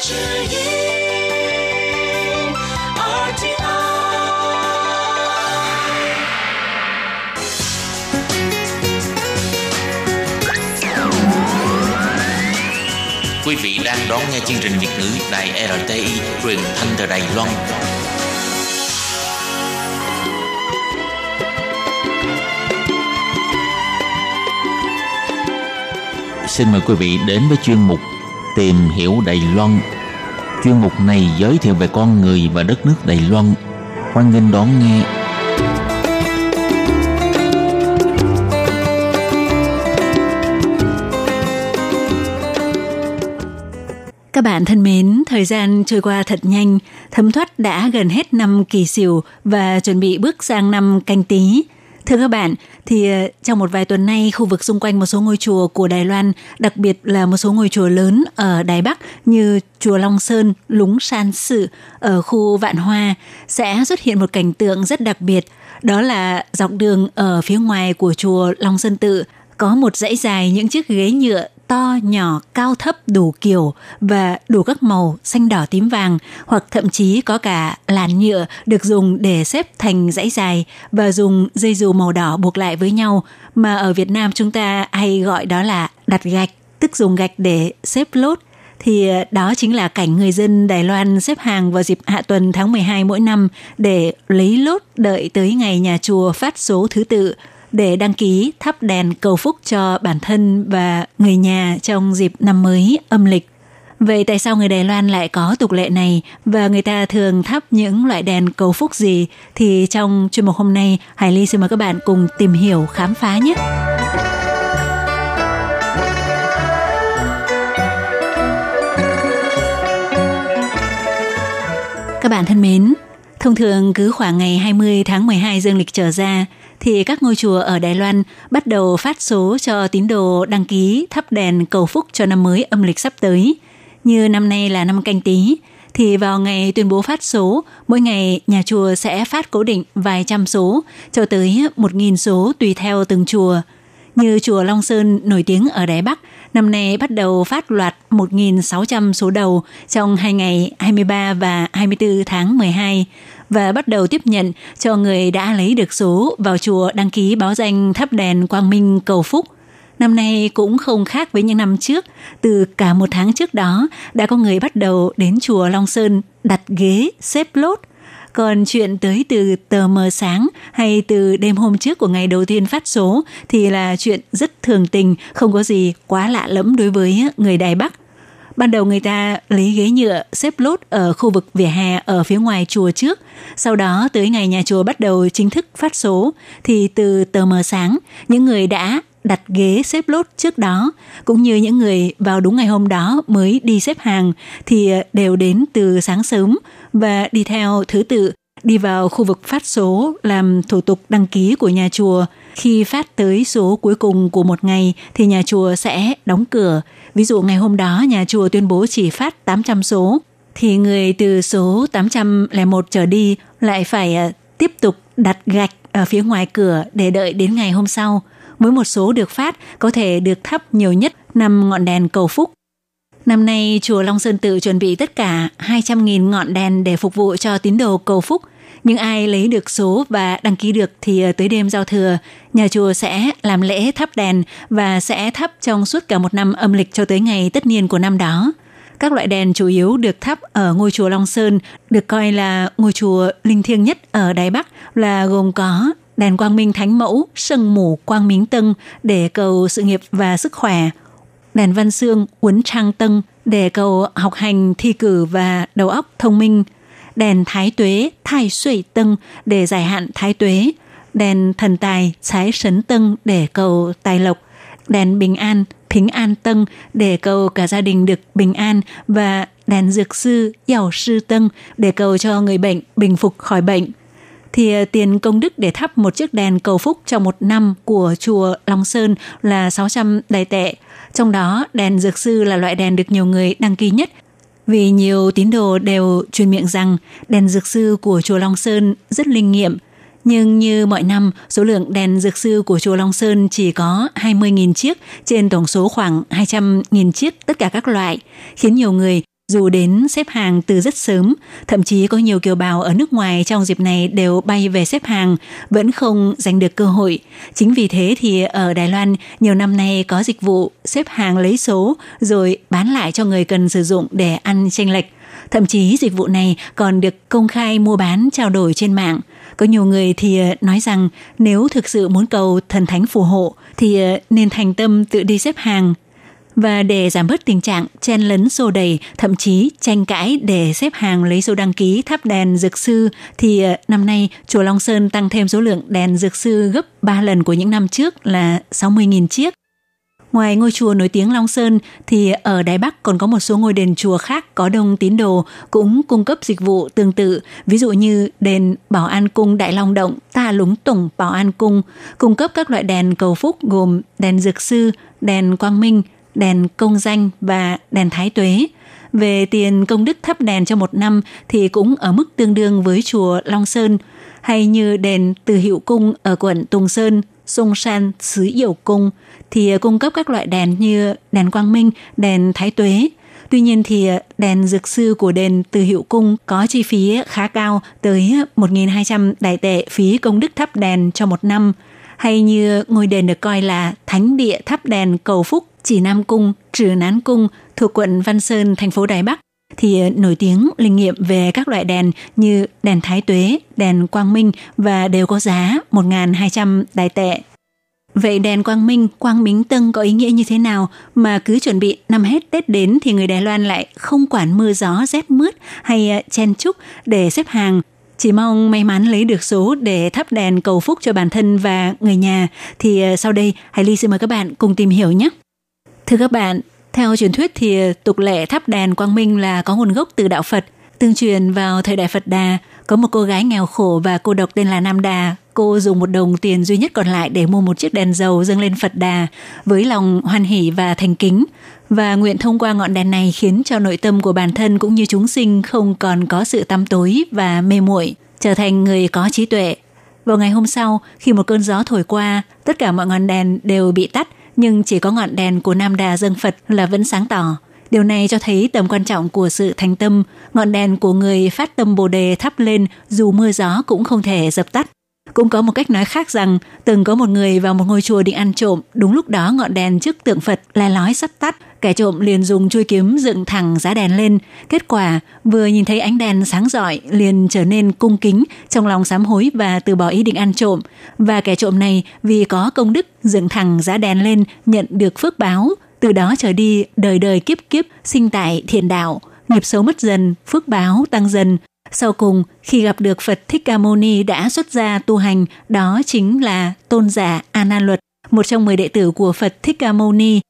S3: Quý vị đang đón nghe chương trình Việt ngữ Đài RTI truyền thanh từ Đài Loan. Xin mời quý vị đến với chuyên mục Tìm hiểu Đài Loan. Chuyên mục này giới thiệu về con người và đất nước Đài Loan. Hoan nghênh đón nghe.
S7: Các bạn thân mến, thời gian trôi qua thật nhanh, thấm thoát đã gần hết năm kỳ sửu và chuẩn bị bước sang năm canh tí. Thưa các bạn, thì ờ, trong một vài tuần nay, khu vực xung quanh một số ngôi chùa của Đài Loan, đặc biệt là một số ngôi chùa lớn ở Đài Bắc như chùa Long Sơn, Lúng San Sự ở khu Vạn Hoa sẽ xuất hiện một cảnh tượng rất đặc biệt. Đó là dọc đường ở phía ngoài của chùa Long Sơn Tự có một dãy dài những chiếc ghế nhựa to, nhỏ, cao thấp đủ kiểu và đủ các màu xanh đỏ tím vàng hoặc thậm chí có cả làn nhựa được dùng để xếp thành dãy dài và dùng dây dù màu đỏ buộc lại với nhau mà ở Việt Nam chúng ta hay gọi đó là đặt gạch, tức dùng gạch để xếp lốt. Thì ờ, đó chính là cảnh người dân Đài Loan xếp hàng vào dịp hạ tuần tháng 12 mỗi năm để lấy lốt đợi tới ngày nhà chùa phát số thứ tự để đăng ký thắp đèn cầu phúc cho bản thân và người nhà trong dịp năm mới âm lịch. Vậy tại sao người Đài Loan lại có tục lệ này và người ta thường thắp những loại đèn cầu phúc gì thì trong chuyên mục hôm nay Hải Ly xin mời các bạn cùng tìm hiểu khám phá nhé. Các bạn thân mến, thông thường cứ khoảng ngày 20 tháng 12 dương lịch trở ra thì các ngôi chùa ở Đài Loan bắt đầu phát số cho tín đồ đăng ký thắp đèn cầu phúc cho năm mới âm lịch sắp tới. Như năm nay là năm canh tí, thì vào ngày tuyên bố phát số, mỗi ngày nhà chùa sẽ phát cố định vài trăm số, cho tới một nghìn số tùy theo từng chùa. Như chùa Long Sơn nổi tiếng ở Đài Bắc, năm nay bắt đầu phát loạt 1.600 số đầu trong hai ngày 23 và 24 tháng 12 và bắt đầu tiếp nhận cho người đã lấy được số vào chùa đăng ký báo danh thắp đèn quang minh cầu phúc. Năm nay cũng không khác với những năm trước, từ cả một tháng trước đó đã có người bắt đầu đến chùa Long Sơn đặt ghế xếp lốt. Còn chuyện tới từ tờ mờ sáng hay từ đêm hôm trước của ngày đầu tiên phát số thì là chuyện rất thường tình, không có gì quá lạ lẫm đối với người Đài Bắc. Ban đầu người ta lấy ghế nhựa xếp lốt ở khu vực vỉa hè ở phía ngoài chùa trước. Sau đó tới ngày nhà chùa bắt đầu chính thức phát số thì từ tờ mờ sáng, những người đã đặt ghế xếp lốt trước đó cũng như những người vào đúng ngày hôm đó mới đi xếp hàng thì đều đến từ sáng sớm và đi theo thứ tự đi vào khu vực phát số làm thủ tục đăng ký của nhà chùa. Khi phát tới số cuối cùng của một ngày thì nhà chùa sẽ đóng cửa. Ví dụ ngày hôm đó nhà chùa tuyên bố chỉ phát 800 số thì người từ số 801 trở đi lại phải à, tiếp tục đặt gạch ở phía ngoài cửa để đợi đến ngày hôm sau. Mỗi một số được phát có thể được thắp nhiều nhất năm ngọn đèn cầu phúc. Năm nay, chùa Long Sơn Tự chuẩn bị tất cả 200.000 ngọn đèn để phục vụ cho tín đồ cầu phúc. Những ai lấy được số và đăng ký được thì ờ, tới đêm giao thừa, nhà chùa sẽ làm lễ thắp đèn và sẽ thắp trong suốt cả một năm âm lịch cho tới ngày tất niên của năm đó. Các loại đèn chủ yếu được thắp ở ngôi chùa Long Sơn, được coi là ngôi chùa linh thiêng nhất ở Đài Bắc là gồm có đèn quang minh thánh mẫu, sân mù quang minh tân để cầu sự nghiệp và sức khỏe, đèn văn xương uốn trang tân để cầu học hành thi cử và đầu óc thông minh, đèn thái tuế thai suy tân để giải hạn thái tuế đèn thần tài, trái sấn tân để cầu tài lộc, đèn bình an phíng an Tân để cầu cả gia đình được bình an và đèn dược sư giàu sư tân để cầu cho người bệnh bình phục khỏi bệnh. Thì tiền công đức để thắp một chiếc đèn cầu phúc trong một năm của chùa Long Sơn là 600 đài tệ. Trong đó đèn dược sư là loại đèn được nhiều người đăng ký nhất vì nhiều tín đồ đều truyền miệng rằng đèn dược sư của chùa Long Sơn rất linh nghiệm, nhưng như mọi năm, số lượng đèn dược sư của chùa Long Sơn chỉ có 20.000 chiếc trên tổng số khoảng 200.000 chiếc tất cả các loại, khiến nhiều người dù đến xếp hàng từ rất sớm, thậm chí có nhiều kiều bào ở nước ngoài trong dịp này đều bay về xếp hàng, vẫn không giành được cơ hội. Chính vì thế thì ở Đài Loan nhiều năm nay có dịch vụ xếp hàng lấy số rồi bán lại cho người cần sử dụng để ăn tranh lệch. Thậm chí dịch vụ này còn được công khai mua bán trao đổi trên mạng. Có nhiều người thì ờ, nói rằng nếu thực sự muốn cầu thần thánh phù hộ thì ờ, nên thành tâm tự đi xếp hàng và để giảm bớt tình trạng chen lấn xô đầy, thậm chí tranh cãi để xếp hàng lấy số đăng ký thắp đèn dược sư, thì ờ, năm nay chùa Long Sơn tăng thêm số lượng đèn dược sư gấp 3 lần của những năm trước là 60.000 chiếc. Ngoài ngôi chùa nổi tiếng Long Sơn thì ở Đài Bắc còn có một số ngôi đền chùa khác có đông tín đồ cũng cung cấp dịch vụ tương tự, ví dụ như đền Bảo An Cung Đại Long Động, Ta Lúng Tùng Bảo An Cung, cung cấp các loại đèn cầu phúc gồm đèn dược sư, đèn quang minh, đèn công danh và đèn thái tuế. Về tiền công đức thắp đèn cho một năm thì cũng ở mức tương đương với chùa Long Sơn, hay như đèn Từ Hiệu Cung ở quận Tùng Sơn, Sông San, Sứ Dầu Cung thì cung cấp các loại đèn như đèn quang minh, đèn thái tuế. Tuy nhiên thì đèn dược sư của đền Từ Hiệu Cung có chi phí khá cao tới 1.200 đại tệ phí công đức thắp đèn cho một năm. Hay như ngôi đền được coi là thánh địa thắp đèn cầu phúc chỉ Nam Cung, Trừ Nán Cung thuộc quận Văn Sơn, thành phố Đài Bắc thì ờ, nổi tiếng linh nghiệm về các loại đèn như đèn thái tuế, đèn quang minh và đều có giá 1.200 đài tệ. Vậy đèn quang minh, quang minh tân có ý nghĩa như thế nào mà cứ chuẩn bị năm hết Tết đến thì người Đài Loan lại không quản mưa gió rét mướt hay ờ, chen chúc để xếp hàng chỉ mong may mắn lấy được số để thắp đèn cầu phúc cho bản thân và người nhà thì ờ, sau đây Hải Ly xin mời các bạn cùng tìm hiểu nhé. Thưa các bạn, theo truyền thuyết thì tục lệ thắp đèn quang minh là có nguồn gốc từ đạo Phật. Tương truyền vào thời đại Phật Đà, có một cô gái nghèo khổ và cô độc tên là Nam Đà. Cô dùng một đồng tiền duy nhất còn lại để mua một chiếc đèn dầu dâng lên Phật Đà với lòng hoan hỷ và thành kính. Và nguyện thông qua ngọn đèn này khiến cho nội tâm của bản thân cũng như chúng sinh không còn có sự tăm tối và mê muội, trở thành người có trí tuệ. Vào ngày hôm sau, khi một cơn gió thổi qua, tất cả mọi ngọn đèn đều bị tắt nhưng chỉ có ngọn đèn của Nam Đà dân Phật là vẫn sáng tỏ. Điều này cho thấy tầm quan trọng của sự thành tâm, ngọn đèn của người phát tâm Bồ đề thắp lên dù mưa gió cũng không thể dập tắt. Cũng có một cách nói khác rằng từng có một người vào một ngôi chùa định ăn trộm, đúng lúc đó ngọn đèn trước tượng Phật le lói sắp tắt, kẻ trộm liền dùng chui kiếm dựng thẳng giá đèn lên. Kết quả, vừa nhìn thấy ánh đèn sáng rọi liền trở nên cung kính, trong lòng sám hối và từ bỏ ý định ăn trộm. Và kẻ trộm này vì có công đức dựng thẳng giá đèn lên nhận được phước báo, từ đó trở đi đời đời kiếp kiếp sinh tại thiền đạo nghiệp xấu mất dần, phước báo tăng dần, sau cùng, khi gặp được Phật Thích Ca Mâu Ni đã xuất gia tu hành, đó chính là tôn giả A Nan Luật, một trong 10 đệ tử của Phật Thích Ca Mâu Ni.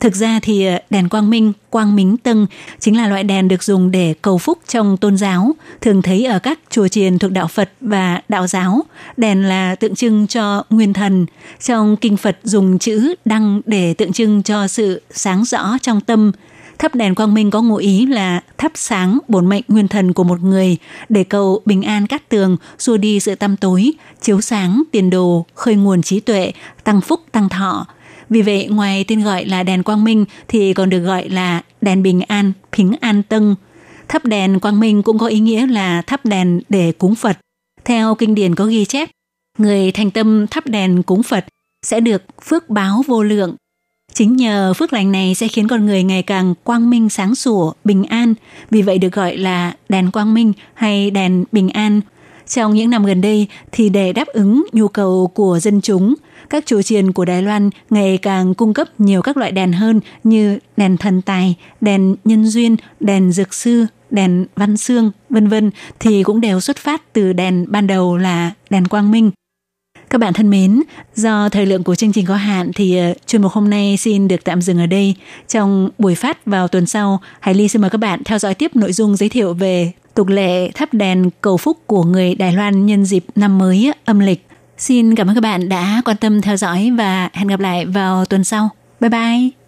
S7: Thực ra thì ờ, đèn quang minh, quang minh tân chính là loại đèn được dùng để cầu phúc trong tôn giáo, thường thấy ở các chùa chiền thuộc đạo Phật và đạo giáo. Đèn là tượng trưng cho nguyên thần. Trong kinh Phật dùng chữ đăng để tượng trưng cho sự sáng rõ trong tâm, Thắp đèn quang minh có ngụ ý là thắp sáng bổn mệnh nguyên thần của một người để cầu bình an cát tường, xua đi sự tăm tối, chiếu sáng tiền đồ, khơi nguồn trí tuệ, tăng phúc tăng thọ. Vì vậy, ngoài tên gọi là đèn quang minh thì còn được gọi là đèn bình an, phính an tân Thắp đèn quang minh cũng có ý nghĩa là thắp đèn để cúng Phật. Theo kinh điển có ghi chép, người thành tâm thắp đèn cúng Phật sẽ được phước báo vô lượng, Chính nhờ phước lành này sẽ khiến con người ngày càng quang minh sáng sủa, bình an, vì vậy được gọi là đèn quang minh hay đèn bình an. Trong những năm gần đây thì để đáp ứng nhu cầu của dân chúng, các chùa chiền của Đài Loan ngày càng cung cấp nhiều các loại đèn hơn như đèn thần tài, đèn nhân duyên, đèn dược sư, đèn văn xương, vân vân thì cũng đều xuất phát từ đèn ban đầu là đèn quang minh. Các bạn thân mến, do thời lượng của chương trình có hạn thì ờ, chuyên mục hôm nay xin được tạm dừng ở đây. Trong buổi phát vào tuần sau, Hải Ly xin mời các bạn theo dõi tiếp nội dung giới thiệu về tục lệ thắp đèn cầu phúc của người Đài Loan nhân dịp năm mới âm lịch. Xin cảm ơn các bạn đã quan tâm theo dõi và hẹn gặp lại vào tuần sau. Bye bye!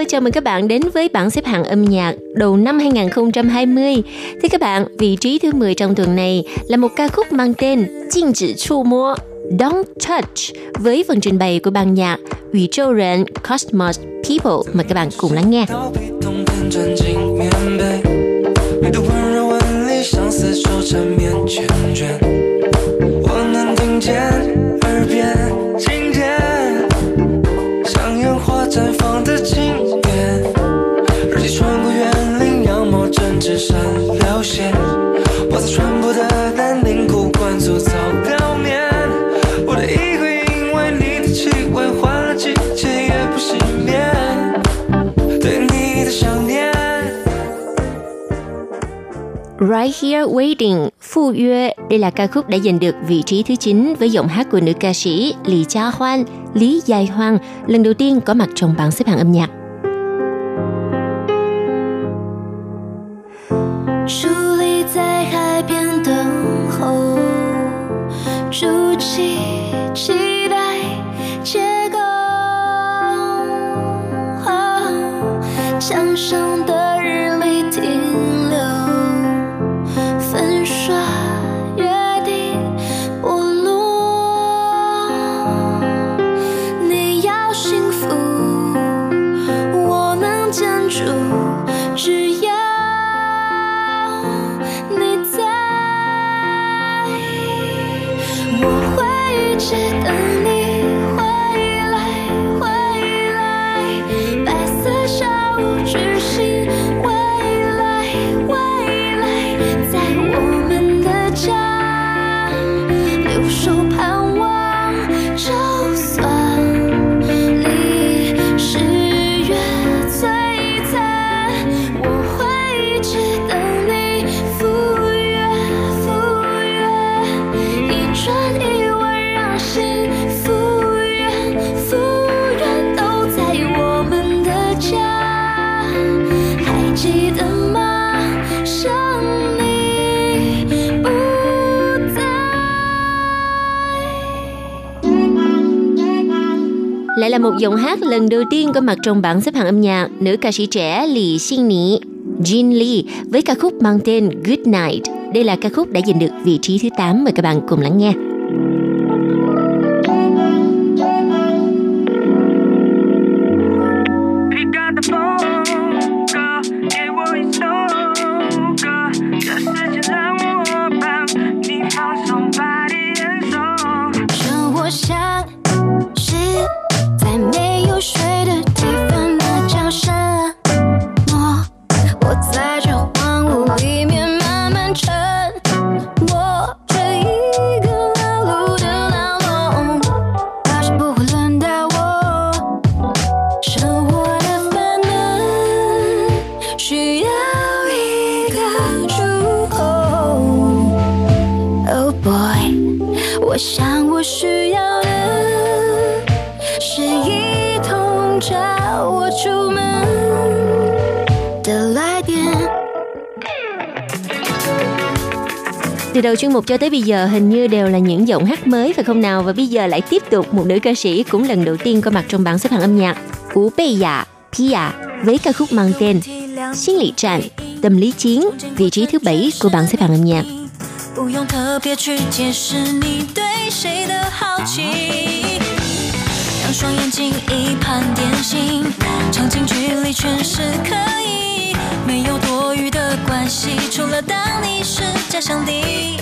S8: Hello, chào mừng các bạn đến với bảng xếp hạng âm nhạc đầu năm 2020. Thưa các bạn, vị trí thứ 10 trong tuần này là một ca khúc mang tên Jin Chỉ Chu Mua Don't Touch với phần trình bày của ban nhạc宇宙人 Cosmos People. Mời các bạn cùng lắng nghe. 我能听见 Right Here Waiting, Phu Yue, đây là ca khúc đã giành được vị trí thứ 9 với giọng hát của nữ ca sĩ Lý Cha Hoan, Lý Dài Hoan, lần đầu tiên có mặt trong bảng xếp hạng âm nhạc. 伫留守盼望，就算 là một giọng hát lần đầu tiên có mặt trong bảng xếp hạng âm nhạc nữ ca sĩ trẻ Lý Xin Nị, Jin Lee với ca khúc mang tên Good Night. Đây là ca khúc đã giành được vị trí thứ 8 mời các bạn cùng lắng nghe.
S9: chuyên mục cho tới bây giờ hình như đều là những giọng hát mới phải không nào? Và bây giờ lại tiếp tục một nữ ca sĩ cũng lần đầu tiên có mặt trong bảng xếp hạng âm nhạc Ú Bê Dạ, Pia với ca khúc mang tên Xin lý trạng, tâm lý chiến, vị trí thứ bảy của bảng xếp hạng âm nhạc.
S10: 不用特别去解释你对谁的好奇。两双眼睛一盘点心，长近距离全是可以， 没有多余的关系，除了当你是假想敌。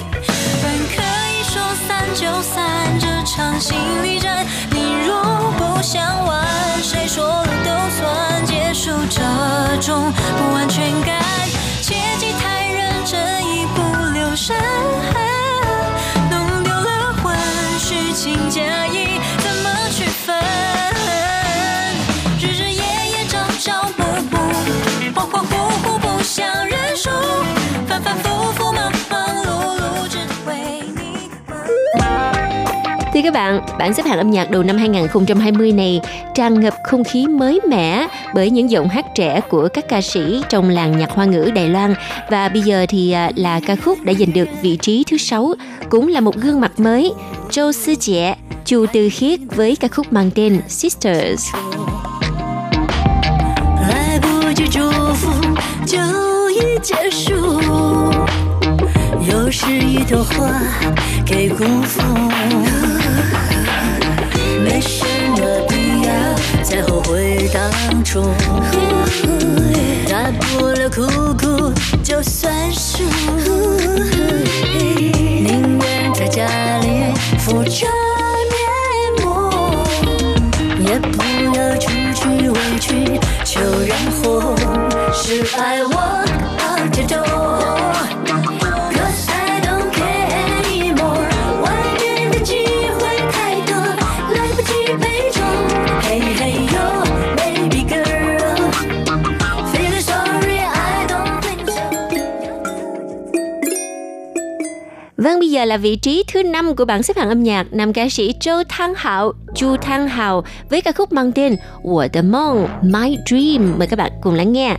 S10: 本可以说散就散这场心理战，你若不想玩，谁说了都算结束这种不安全感。切忌太认真，一不留神，反反复复，忙忙碌碌，只为你。
S9: Thưa các bạn, bảng xếp hạng âm nhạc đầu năm 2020 này tràn ngập không khí mới mẻ bởi những giọng hát trẻ của các ca sĩ trong làng nhạc hoa ngữ Đài Loan và bây giờ thì à, là ca khúc đã giành được vị trí thứ sáu cũng là một gương mặt mới Châu Sư Trẻ, Chu Tư Khiết với ca khúc mang tên Sisters.
S10: 来不及祝福就 已结束，又是一朵花给辜负，没什么必要再后悔当初，大不了哭哭就算数，宁愿在家里敷着面膜。也不要出去委屈求人活，是爱我
S9: Vâng, bây giờ là vị trí thứ năm của bảng xếp hạng âm nhạc nam ca sĩ Châu Thăng Hạo, Chu Thăng Hào với ca khúc mang tên What the Mong, My Dream. Mời các bạn cùng lắng nghe.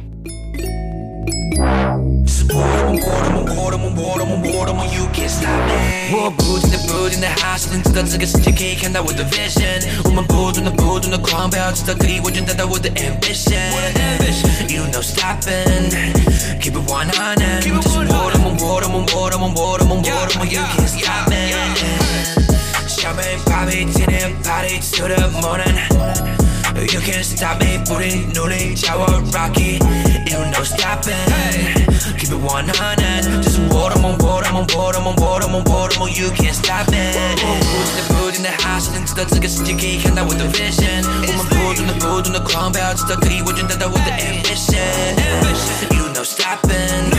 S11: you can't stop me 뭐 부진해 부진해 하시는 짓다 즐겨시지 계획한다 with a vision 오만 부둔해 부둔해 광배어 짓다 그리워진다다 with the You know stopping Keep it 100 다시 보라몽 보라몽 보라몽 보라몽 보라몽 You can't stop me Shaman, Bobby, Tim, Body to the morning you can't stop me 뿌리 눈이 차오르기 You know stopping hey. Keep it 100 Just 보름은 보름은 보름은 보름은 on. You can't stop it. 부진해 부진해 하시는 지도 뜨겠은지 기현나 with the vision. 우만 부둔해 부둔해 광배어 지도 그리워진다 다 with the ambition. You no stopping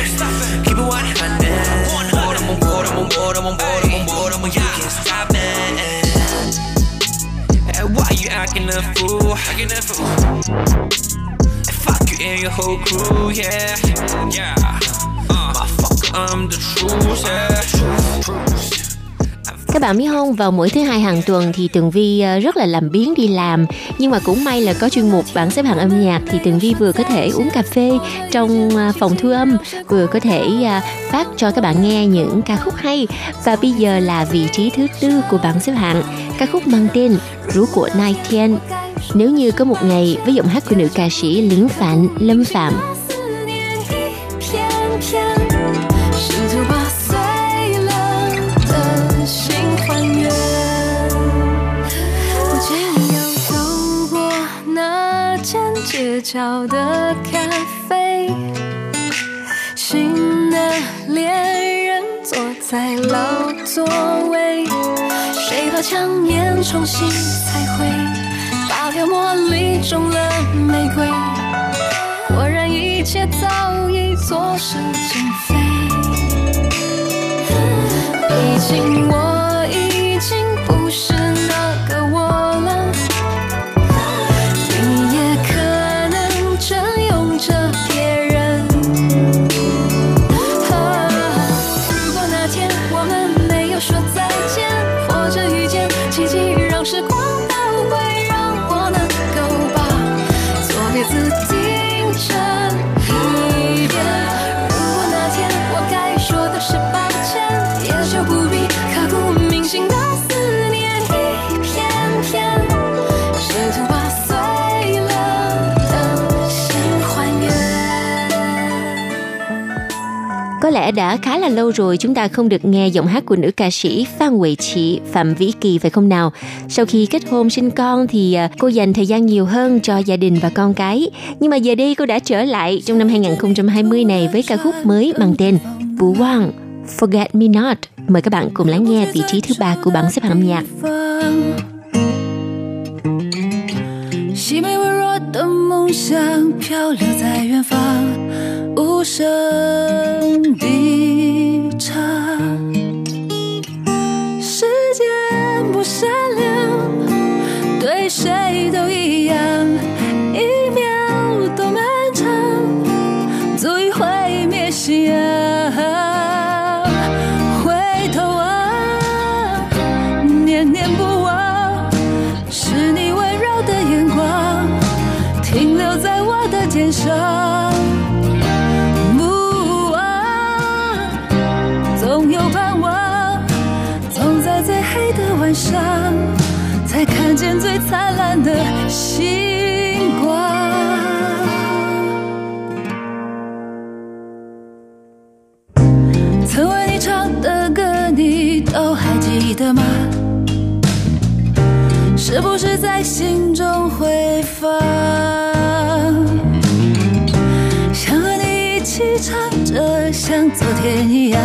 S11: Keep it 100 보름은 보름은 보름은 보름은 acting a fool? Acting a fool. Fuck you and your whole crew, yeah. Yeah. Uh, Motherfucker, I'm the truth, yeah.
S9: Các bạn biết không, vào mỗi thứ hai hàng tuần thì Tường Vi ờ, rất là làm biến đi làm. Nhưng mà cũng may là có chuyên mục bảng xếp hạng âm nhạc Thì Tường Vi vừa có thể uống cà phê trong ờ, phòng thu âm Vừa có thể ờ, phát cho các bạn nghe những ca khúc hay. Và bây giờ là vị trí thứ tư của bảng xếp hạng. Ca khúc mang tên Rú của Nai Thiên. Nếu như có một ngày với giọng hát của nữ ca sĩ Liễn Phạn, Lâm Phạm.
S10: 街角的咖啡，新的恋人坐在老座位，谁把强颜重新彩绘，发条茉莉中了玫瑰。果然一切早已坐实情非。毕竟我
S12: lẽ đã khá là lâu rồi chúng ta không được nghe giọng hát của nữ ca sĩ Phan Huệ Chị, Phạm Vĩ Kỳ, phải không nào? Sau khi kết hôn sinh con thì à, cô dành thời gian nhiều hơn cho gia đình và con cái. Nhưng mà giờ đây cô đã trở lại trong năm 2020 này với ca khúc mới mang tên Bú Quang, Forget Me Not. Mời các bạn cùng lắng nghe vị trí thứ ba của bảng xếp hạng âm nhạc.
S10: 的梦想，漂流在远方，无声低唱。是不是在心中回放？想和你一起唱着像昨天一样。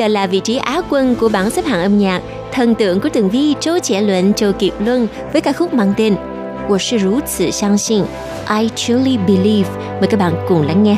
S12: giờ là vị trí á quân của bảng xếp hạng âm nhạc, thần tượng của Tường Vi Châu Trẻ Luận Châu Kiệt Luân với ca khúc mang tên 我是如此相信 I truly believe. Mời các bạn cùng lắng nghe.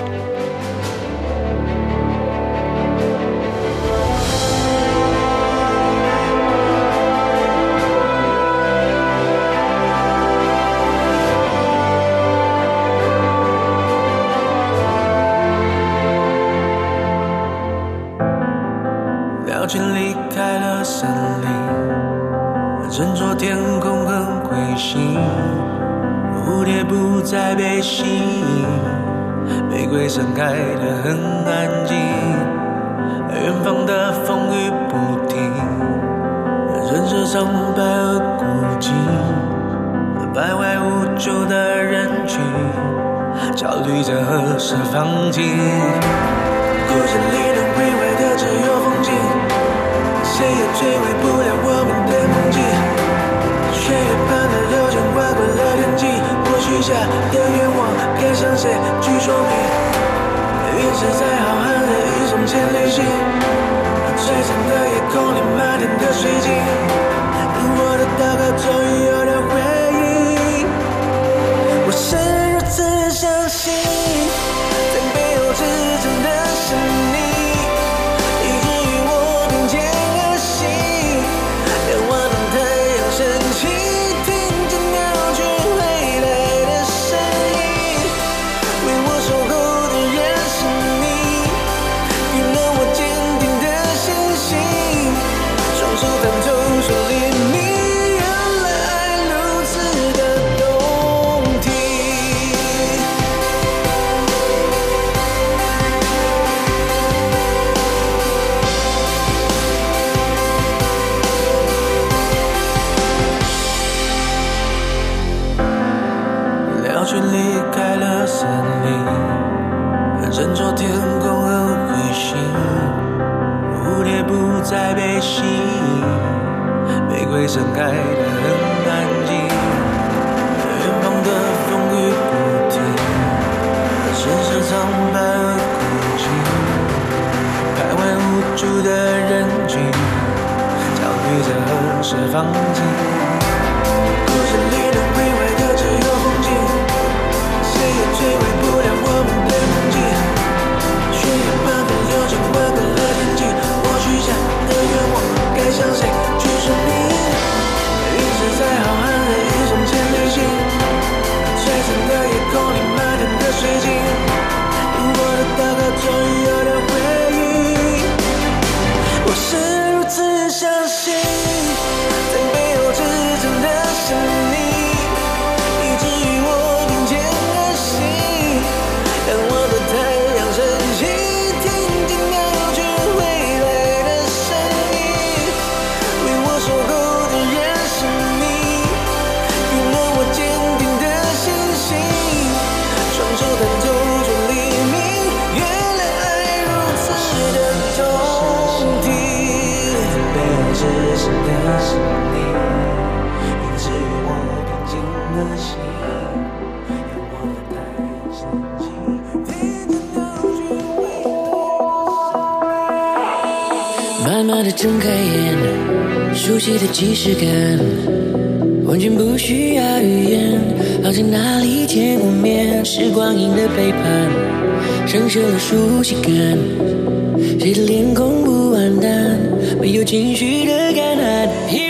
S13: 需要语言，好像哪里见过面。是光阴的背叛，剩下了熟悉感，谁的脸孔不完蛋，没有情绪的感叹。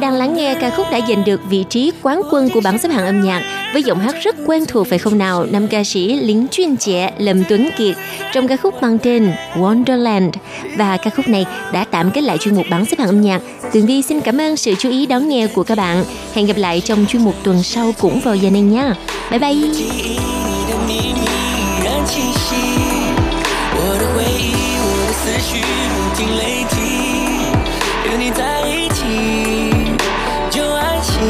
S9: đang lắng nghe ca khúc đã giành được vị trí quán quân của bảng xếp hạng âm nhạc với giọng hát rất quen thuộc phải không nào? Nam ca sĩ Lính chuyên trẻ Lâm Tuấn Kiệt trong ca khúc mang tên Wonderland và ca khúc này đã tạm kết lại chuyên mục bảng xếp hạng âm nhạc. Tường Vi xin cảm ơn sự chú ý đón nghe của các bạn. Hẹn gặp lại trong chuyên mục tuần sau cũng vào giờ này nha. Bye bye.
S13: 记忆你的秘密依然清晰，我的回忆，我的思绪不停累积，有你在一起就安 心。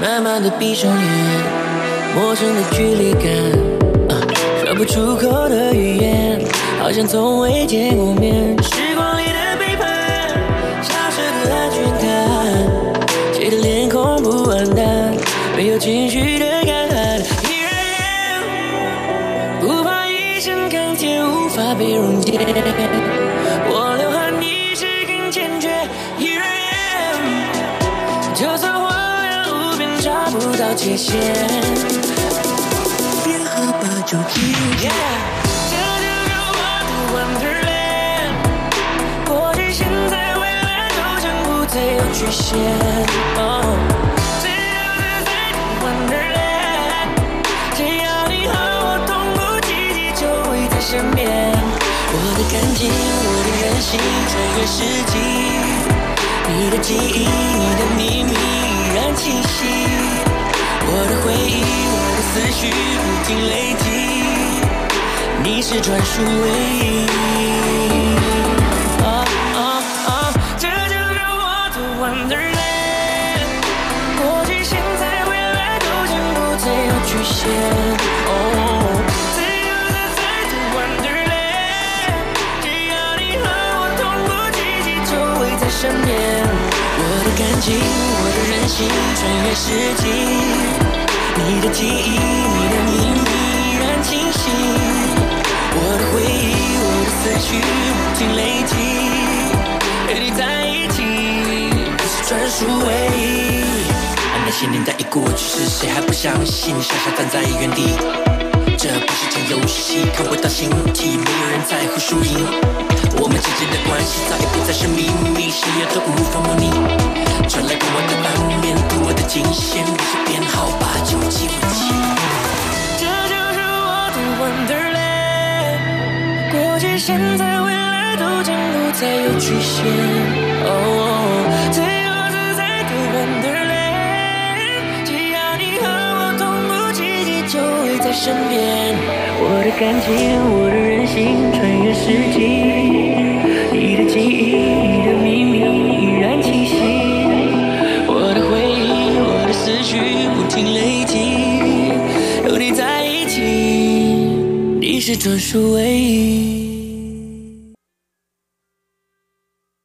S13: 慢慢的闭上眼，陌生的距离感，说不出口的语言，好像从未见过面。时光里的背叛，消失的安全感，谁的脸孔不黯淡，没有情绪的感叹。Here I am，不怕一生钢铁无法被溶解，界限。别喝吧酒，Yeah，这就是我的 Wonderland。过去、现在、未来都不再有局限。哦，自由自在的 Wonderland，只要你和我同步奇迹就会在身边。我的感情，我的任性，穿越世纪，你的记忆，你的秘密依然清晰。我的回忆，我的思绪不停累积，你是专属唯一。这就是我的 Wonderland，过去、现在、未来都将不再有局限。哦，自由自在的 Wonderland，只要你和我同步奇迹就会在身边。我的感情，穿越世纪。你的记忆，你的秘密依然清晰。我的回忆，我的思绪不停累积，和你在一起，你是专属唯一。那些年代已过去是，谁还不相信？傻傻站在原地，这不是场游戏，看不到形体，没有人在乎输赢。我们之间的关系早已不再是秘密，谁也都无法模拟。传来过我的反面，读我的惊险，你是编号八九七五七。这就是我的 Wonderland，过去、现在、未来都将不再有局限。哦，自由自在的 Wonderland，只要你和我同步奇迹就会在身边。我的感情，我的任性，穿越世纪，记忆，的秘密依然清晰。我的回忆，我的思绪不停累积，有你在一起，你是专属唯一。